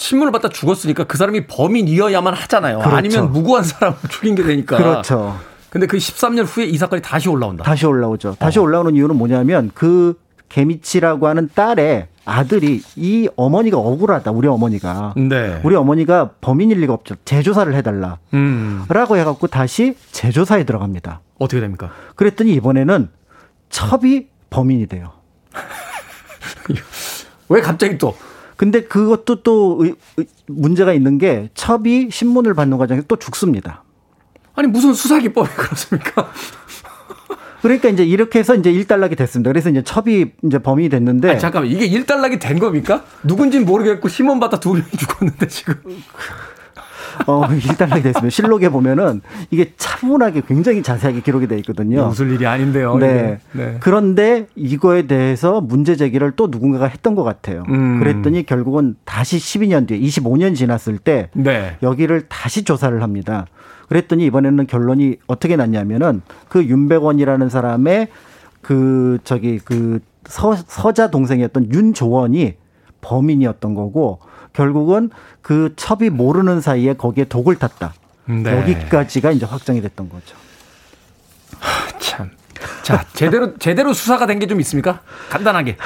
신문을 받다 죽었으니까 그 사람이 범인이어야만 하잖아요. 그렇죠. 아니면 무고한 사람을 죽인 게 되니까. 그렇죠. 근데 그 13년 후에 이 사건이 다시 올라온다. 다시 올라오죠. 다시 어. 올라오는 이유는 뭐냐면 그 개미치라고 하는 딸의 아들이 이 어머니가 억울하다. 우리 어머니가. 네. 우리 어머니가 범인일 리가 없죠. 재조사를 해달라. 음. 라고 해갖고 다시 재조사에 들어갑니다. 어떻게 됩니까? 그랬더니 이번에는 첩이 범인이 돼요. 왜 갑자기 또? 근데 그것도 또 문제가 있는 게 첩이 신문을 받는 과정에서 또 죽습니다. 아니 무슨 수사기법이 그렇습니까? 그러니까 이제 이렇게 해서 이제 일단락이 됐습니다. 그래서 이제 첩이 이제 범인이 됐는데. 잠깐만 이게 일단락이 된 겁니까? 누군지는 모르겠고 신문 받다 두 명이 죽었는데 지금. 어, 일단락이 됐습니다. 실록에 보면은 이게 차분하게 굉장히 자세하게 기록이 되어 있거든요. 웃을 일이 아닌데요. 네. 네. 그런데 이거에 대해서 문제 제기를 또 누군가가 했던 것 같아요. 음. 그랬더니 결국은 다시 12년 뒤에 25년 지났을 때 네. 여기를 다시 조사를 합니다. 그랬더니 이번에는 결론이 어떻게 났냐면은 그 윤백원이라는 사람의 그 저기 그 서, 서자 동생이었던 윤조원이 범인이었던 거고 결국은 그 첩이 모르는 사이에 거기에 독을 탔다. 네. 여기까지가 이제 확정이 됐던 거죠. 하, 참. 자, 제대로, 제대로 수사가 된 게 좀 있습니까? 간단하게.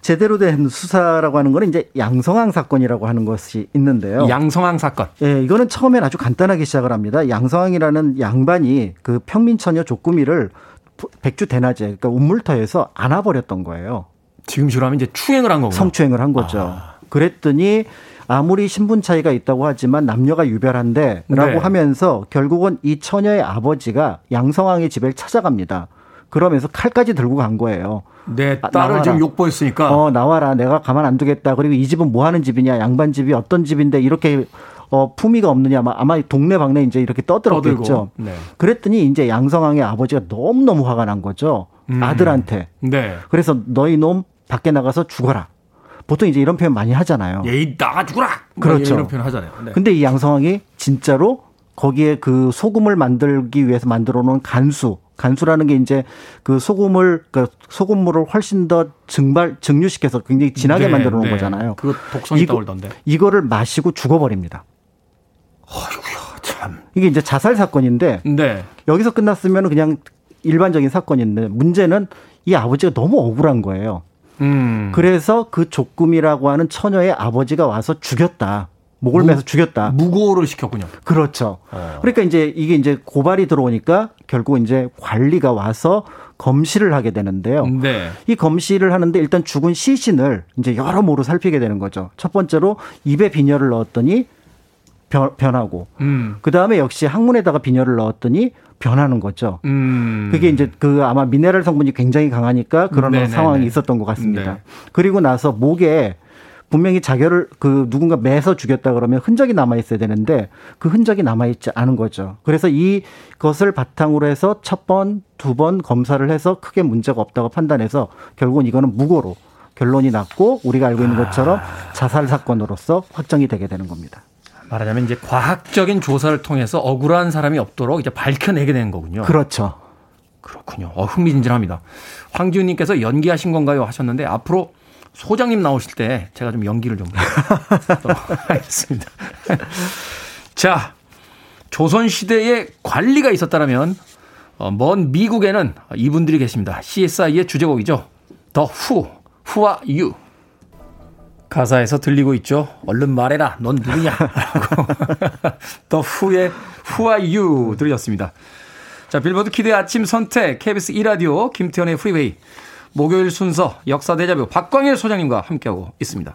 제대로 된 수사라고 하는 거는 이제 양성항 사건이라고 하는 것이 있는데요. 양성항 사건. 예, 이거는 처음엔 아주 간단하게 시작을 합니다. 양성항이라는 양반이 그 평민처녀 조꾸미를 백주 대낮에, 그러니까 운물터에서 안아버렸던 거예요. 지금식으로 하면 이제 추행을 한 거군요. 성추행을 한 거죠. 아. 그랬더니 아무리 신분 차이가 있다고 하지만 남녀가 유별한데라고 네. 하면서 결국은 이 처녀의 아버지가 양성왕의 집을 찾아갑니다. 그러면서 칼까지 들고 간 거예요. 내 아, 딸을 지금 욕보했으니까. 어 나와라. 내가 가만 안 두겠다. 그리고 이 집은 뭐 하는 집이냐. 양반 집이 어떤 집인데 이렇게 어 품위가 없느냐. 아마 동네 방네 이제 이렇게 떠들었겠죠. 네. 그랬더니 이제 양성왕의 아버지가 너무 너무 화가 난 거죠. 음. 아들한테. 네. 그래서 너희 놈 밖에 나가서 죽어라. 보통 이제 이런 표현 많이 하잖아요. 예이 나가 죽어라. 그렇죠. 이런 표현 하잖아요. 네. 근데 이 양성왕이 진짜로 거기에 그 소금을 만들기 위해서 만들어 놓은 간수 간수라는 게 이제 그 소금을 그 소금물을 훨씬 더 증발 증류시켜서 굉장히 진하게 네, 만들어 놓은 네. 거잖아요. 그 독성이 있다고 그러던데. 이거를 마시고 죽어버립니다. 어이구야 참. 이게 이제 자살 사건인데 네. 여기서 끝났으면 그냥 일반적인 사건인데 문제는 이 아버지가 너무 억울한 거예요. 음. 그래서 그 조금이라고 하는 처녀의 아버지가 와서 죽였다. 목을 무, 매서 죽였다. 무고를 시켰군요. 그렇죠. 어. 그러니까 이제 이게 이제 고발이 들어오니까 결국 이제 관리가 와서 검시를 하게 되는데요. 네. 이 검시를 하는데 일단 죽은 시신을 이제 여러모로 살피게 되는 거죠. 첫 번째로 입에 비녀를 넣었더니 변, 변하고, 음. 그 다음에 역시 항문에다가 비녀를 넣었더니 변하는 거죠. 음. 그게 이제 그 아마 미네랄 성분이 굉장히 강하니까 그런 네네네. 상황이 있었던 것 같습니다. 네. 그리고 나서 목에 분명히 자결을 그 누군가 매서 죽였다 그러면 흔적이 남아 있어야 되는데 그 흔적이 남아 있지 않은 거죠. 그래서 이것을 바탕으로 해서 첫 번, 두 번 검사를 해서 크게 문제가 없다고 판단해서 결국은 이거는 무고로 결론이 났고 우리가 알고 있는 것처럼 자살 사건으로서 확정이 되게 되는 겁니다. 말하자면 이제 과학적인 조사를 통해서 억울한 사람이 없도록 이제 밝혀내게 되는 거군요. 그렇죠. 그렇군요. 어, 흥미진진합니다. 황지훈님께서 연기하신 건가요? 하셨는데 앞으로 소장님 나오실 때 제가 좀 연기를 좀 하겠습니다. 자, 조선 시대에 관리가 있었다면 어, 먼 미국에는 이분들이 계십니다. CSI의 주제곡이죠. 더 후, 후와 유. 가사에서 들리고 있죠. 얼른 말해라. 넌 누구냐? 더 후의 후와 유 들으셨습니다. 자, 빌보드 kid의 아침 선택, KBS 2 라디오, 김태훈의 프리웨이. 목요일 순서 역사 데자뷰 박광일 소장님과 함께하고 있습니다.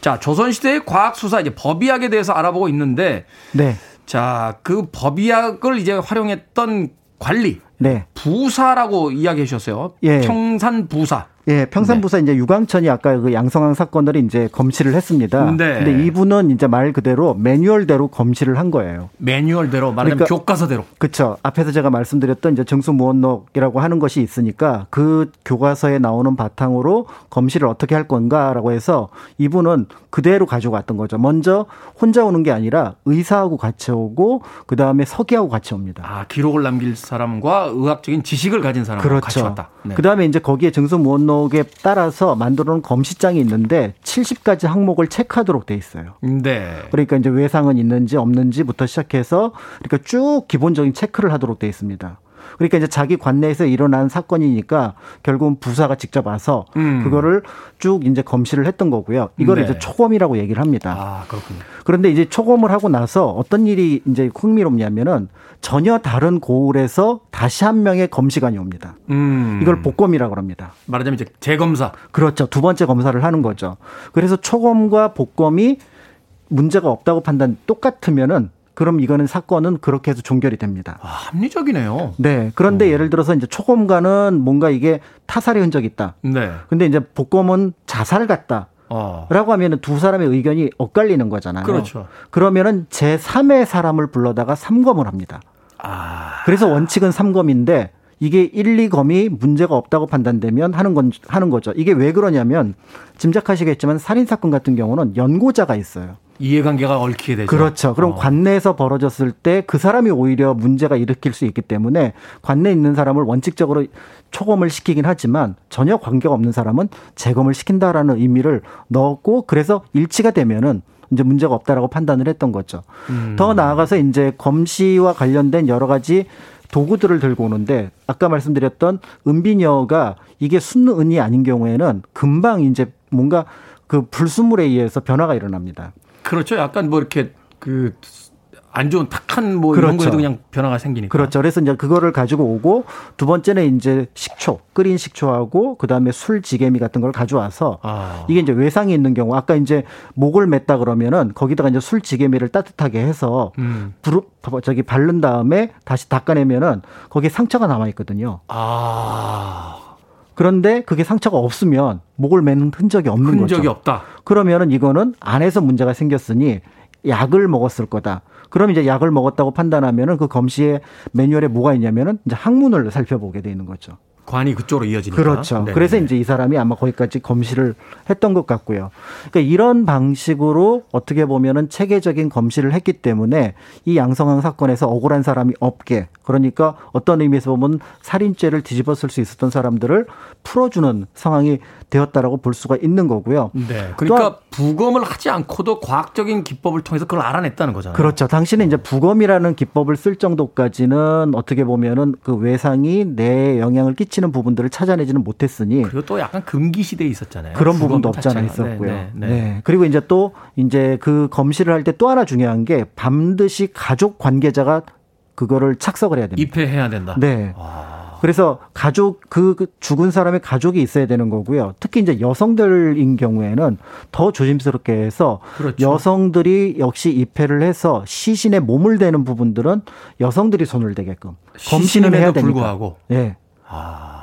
자, 조선시대의 과학수사 이제 법의학에 대해서 알아보고 있는데. 네. 자, 그 법의학을 이제 활용했던 관리. 네. 부사라고 이야기해 주셨어요. 예. 평산부사. 예, 평산부사 네. 이제 유광천이 아까 그 양성항 사건을 이제 검시를 했습니다. 네. 근데 이분은 이제 말 그대로 매뉴얼대로 검시를 한 거예요. 매뉴얼대로 말하자면 그러니까, 교과서대로. 그렇죠. 앞에서 제가 말씀드렸던 이제 정수무원록이라고 하는 것이 있으니까 그 교과서에 나오는 바탕으로 검시를 어떻게 할 건가라고 해서 이분은 그대로 가지고 왔던 거죠. 먼저 혼자 오는 게 아니라 의사하고 같이 오고 그 다음에 서기하고 같이 옵니다. 아 기록을 남길 사람과 의학적인 지식을 가진 사람과 그렇죠. 같이 왔다. 네. 그 다음에 이제 거기에 정수무원록 무언록에 따라서 만들어 놓은 검시장이 있는데 70가지 항목을 체크하도록 돼 있어요. 네. 그러니까 이제 외상은 있는지 없는지부터 시작해서 그러니까 쭉 기본적인 체크를 하도록 돼 있습니다. 그러니까 이제 자기 관내에서 일어난 사건이니까 결국은 부사가 직접 와서 음. 그거를 쭉 이제 검시를 했던 거고요. 이거를 네. 이제 초검이라고 얘기를 합니다. 아, 그렇군요. 그런데 이제 초검을 하고 나서 어떤 일이 이제 흥미롭냐면은 전혀 다른 고을에서 다시 한 명의 검시관이 옵니다. 음. 이걸 복검이라고 합니다. 말하자면 이제 재검사. 그렇죠. 두 번째 검사를 하는 거죠. 그래서 초검과 복검이 문제가 없다고 판단 똑같으면은 그럼 이거는 사건은 그렇게 해서 종결이 됩니다. 아, 합리적이네요. 네. 그런데 어. 예를 들어서 이제 초검과는 뭔가 이게 타살의 흔적이 있다. 네. 근데 이제 복검은 자살 같다. 어. 라고 하면은 두 사람의 의견이 엇갈리는 거잖아요. 그렇죠. 그러면은 제3의 사람을 불러다가 3검을 합니다. 아. 그래서 원칙은 3검인데 이게 1, 2검이 문제가 없다고 판단되면 하는 건 하는 거죠. 이게 왜 그러냐면 짐작하시겠지만 살인 사건 같은 경우는 연고자가 있어요. 이해관계가 얽히게 되죠. 그렇죠. 그럼 어. 관내에서 벌어졌을 때 그 사람이 오히려 문제가 일으킬 수 있기 때문에 관내에 있는 사람을 원칙적으로 초검을 시키긴 하지만 전혀 관계가 없는 사람은 재검을 시킨다라는 의미를 넣었고 그래서 일치가 되면은 이제 문제가 없다라고 판단을 했던 거죠. 음. 더 나아가서 이제 검시와 관련된 여러 가지 도구들을 들고 오는데 아까 말씀드렸던 은비녀가 이게 순은이 아닌 경우에는 금방 이제 뭔가 그 불순물에 의해서 변화가 일어납니다. 그렇죠. 약간 뭐 이렇게 그 안 좋은 탁한 뭐 그렇죠. 이런 거에도 그냥 변화가 생기니까. 그렇죠. 그래서 이제 그거를 가지고 오고 두 번째는 이제 식초, 끓인 식초하고 그다음에 술 지게미 같은 걸 가져와서 아. 이게 이제 외상이 있는 경우 아까 이제 목을 맸다 그러면은 거기다가 이제 술 지게미를 따뜻하게 해서 음. 부르, 저기 바른 다음에 다시 닦아내면은 거기에 상처가 남아 있거든요. 아. 그런데 그게 상처가 없으면 목을 매는 흔적이 없는 흔적이 거죠. 흔적이 없다. 그러면은 이거는 안에서 문제가 생겼으니 약을 먹었을 거다. 그럼 이제 약을 먹었다고 판단하면은 그 검시의 매뉴얼에 뭐가 있냐면은 이제 항문을 살펴보게 되는 거죠. 관이 그쪽으로 이어지니까. 그렇죠. 네 그래서 이제 이 사람이 아마 거기까지 검시를 했던 것 같고요. 그러니까 이런 방식으로 어떻게 보면은 체계적인 검시를 했기 때문에 이 양성항 사건에서 억울한 사람이 없게 그러니까 어떤 의미에서 보면 살인죄를 뒤집었을 수 있었던 사람들을 풀어주는 상황이 되었다라고 볼 수가 있는 거고요. 네. 그러니까 부검을 하지 않고도 과학적인 기법을 통해서 그걸 알아냈다는 거잖아요. 그렇죠. 당신은 이제 부검이라는 기법을 쓸 정도까지는 어떻게 보면은 그 외상이 내 영향을 끼치는 부분들을 찾아내지는 못했으니 그리고 또 약간 금기 시대에 있었잖아요. 그런 부분도 없잖아 있었고요. 네, 네, 네. 네. 그리고 이제 또 이제 그 검시를 할 때 또 하나 중요한 게 반드시 가족 관계자가 그거를 착석을 해야 됩니다. 입회해야 된다. 네. 와. 그래서 가족 그, 그 죽은 사람의 가족이 있어야 되는 거고요. 특히 이제 여성들인 경우에는 더 조심스럽게 해서 그렇죠. 여성들이 역시 입회를 해서 시신에 몸을 대는 부분들은 여성들이 손을 대게끔 검신을 해야 되니까. 불구하고. 네. 아.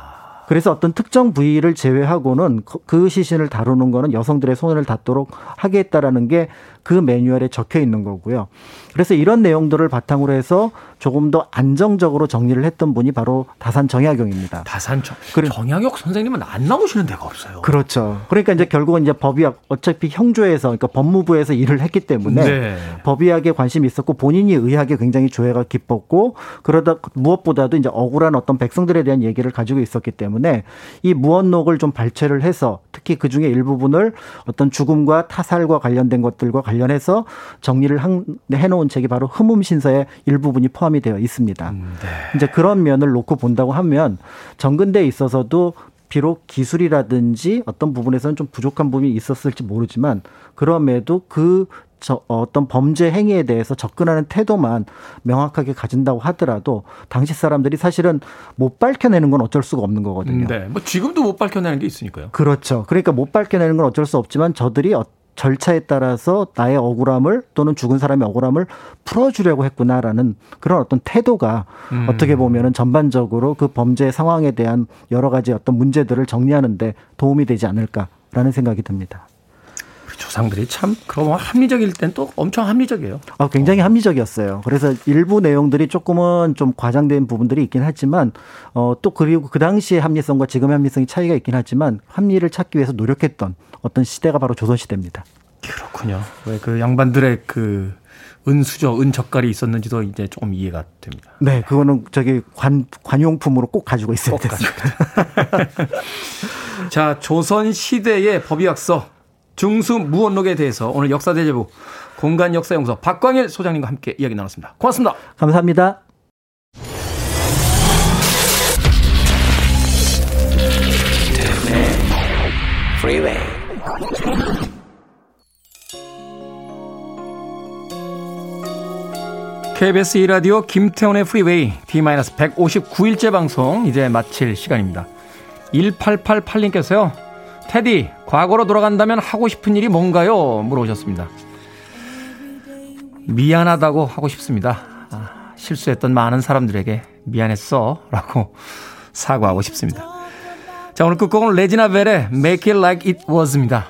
그래서 어떤 특정 부위를 제외하고는 그 시신을 다루는 거는 여성들의 손을 닿도록 하겠다라는 게 그 매뉴얼에 적혀 있는 거고요. 그래서 이런 내용들을 바탕으로 해서 조금 더 안정적으로 정리를 했던 분이 바로 다산 정약용입니다. 다산 정, 정약용 선생님은 안 나오시는 데가 없어요. 그렇죠. 그러니까 이제 결국은 이제 법의학 어차피 형조에서 그러니까 법무부에서 일을 했기 때문에 네. 법의학에 관심이 있었고 본인이 의학에 굉장히 조예가 깊었고 그러다 무엇보다도 이제 억울한 어떤 백성들에 대한 얘기를 가지고 있었기 때문에 이 무언록을 좀 발췌를 해서 특히 그 중에 일부분을 어떤 죽음과 타살과 관련된 것들과 관련 해서 정리를 해놓은 책이 바로 흠음신서의 일부분이 포함이 되어 있습니다. 음, 네. 이제 그런 면을 놓고 본다고 하면 정근대에 있어서도 비록 기술이라든지 어떤 부분에서는 좀 부족한 부분이 있었을지 모르지만 그럼에도 그 저 어떤 범죄 행위에 대해서 접근하는 태도만 명확하게 가진다고 하더라도 당시 사람들이 사실은 못 밝혀내는 건 어쩔 수가 없는 거거든요. 네. 뭐 지금도 못 밝혀내는 게 있으니까요. 그렇죠. 그러니까 못 밝혀내는 건 어쩔 수 없지만 저들이 절차에 따라서 나의 억울함을 또는 죽은 사람의 억울함을 풀어주려고 했구나라는 그런 어떤 태도가 음. 어떻게 보면은 전반적으로 그 범죄 상황에 대한 여러 가지 어떤 문제들을 정리하는데 도움이 되지 않을까라는 생각이 듭니다. 조상들이 참 그럼 합리적일 땐 또 엄청 합리적이에요. 아, 굉장히 합리적이었어요. 그래서 일부 내용들이 조금은 좀 과장된 부분들이 있긴 하지만 어, 또 그리고 그 당시의 합리성과 지금의 합리성이 차이가 있긴 하지만 합리를 찾기 위해서 노력했던 어떤 시대가 바로 조선 시대입니다. 그렇군요. 왜 그 양반들의 그 은수저, 은젓갈이 있었는지도 이제 조금 이해가 됩니다. 네, 그거는 저기 관, 관용품으로 꼭 가지고 있어야 됐습니다. 자, 조선 시대의 법의학서 중수 무원록에 대해서 오늘 역사대제부 공간 역사 연구소 박광일 소장님과 함께 이야기 나눴습니다. 고맙습니다. 감사합니다. KBS 2라디오 김태훈의 프리웨이 D-159일째 방송 이제 마칠 시간입니다. 1888님께서요. 테디, 과거로 돌아간다면 하고 싶은 일이 뭔가요? 물어보셨습니다. 미안하다고 하고 싶습니다. 아, 실수했던 많은 사람들에게 미안했어. 라고 사과하고 싶습니다. 자, 오늘 끝곡은 레지나 벨의 Make It Like It Was입니다.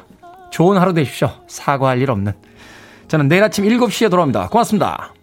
좋은 하루 되십시오. 사과할 일 없는. 저는 내일 아침 7시에 돌아옵니다. 고맙습니다.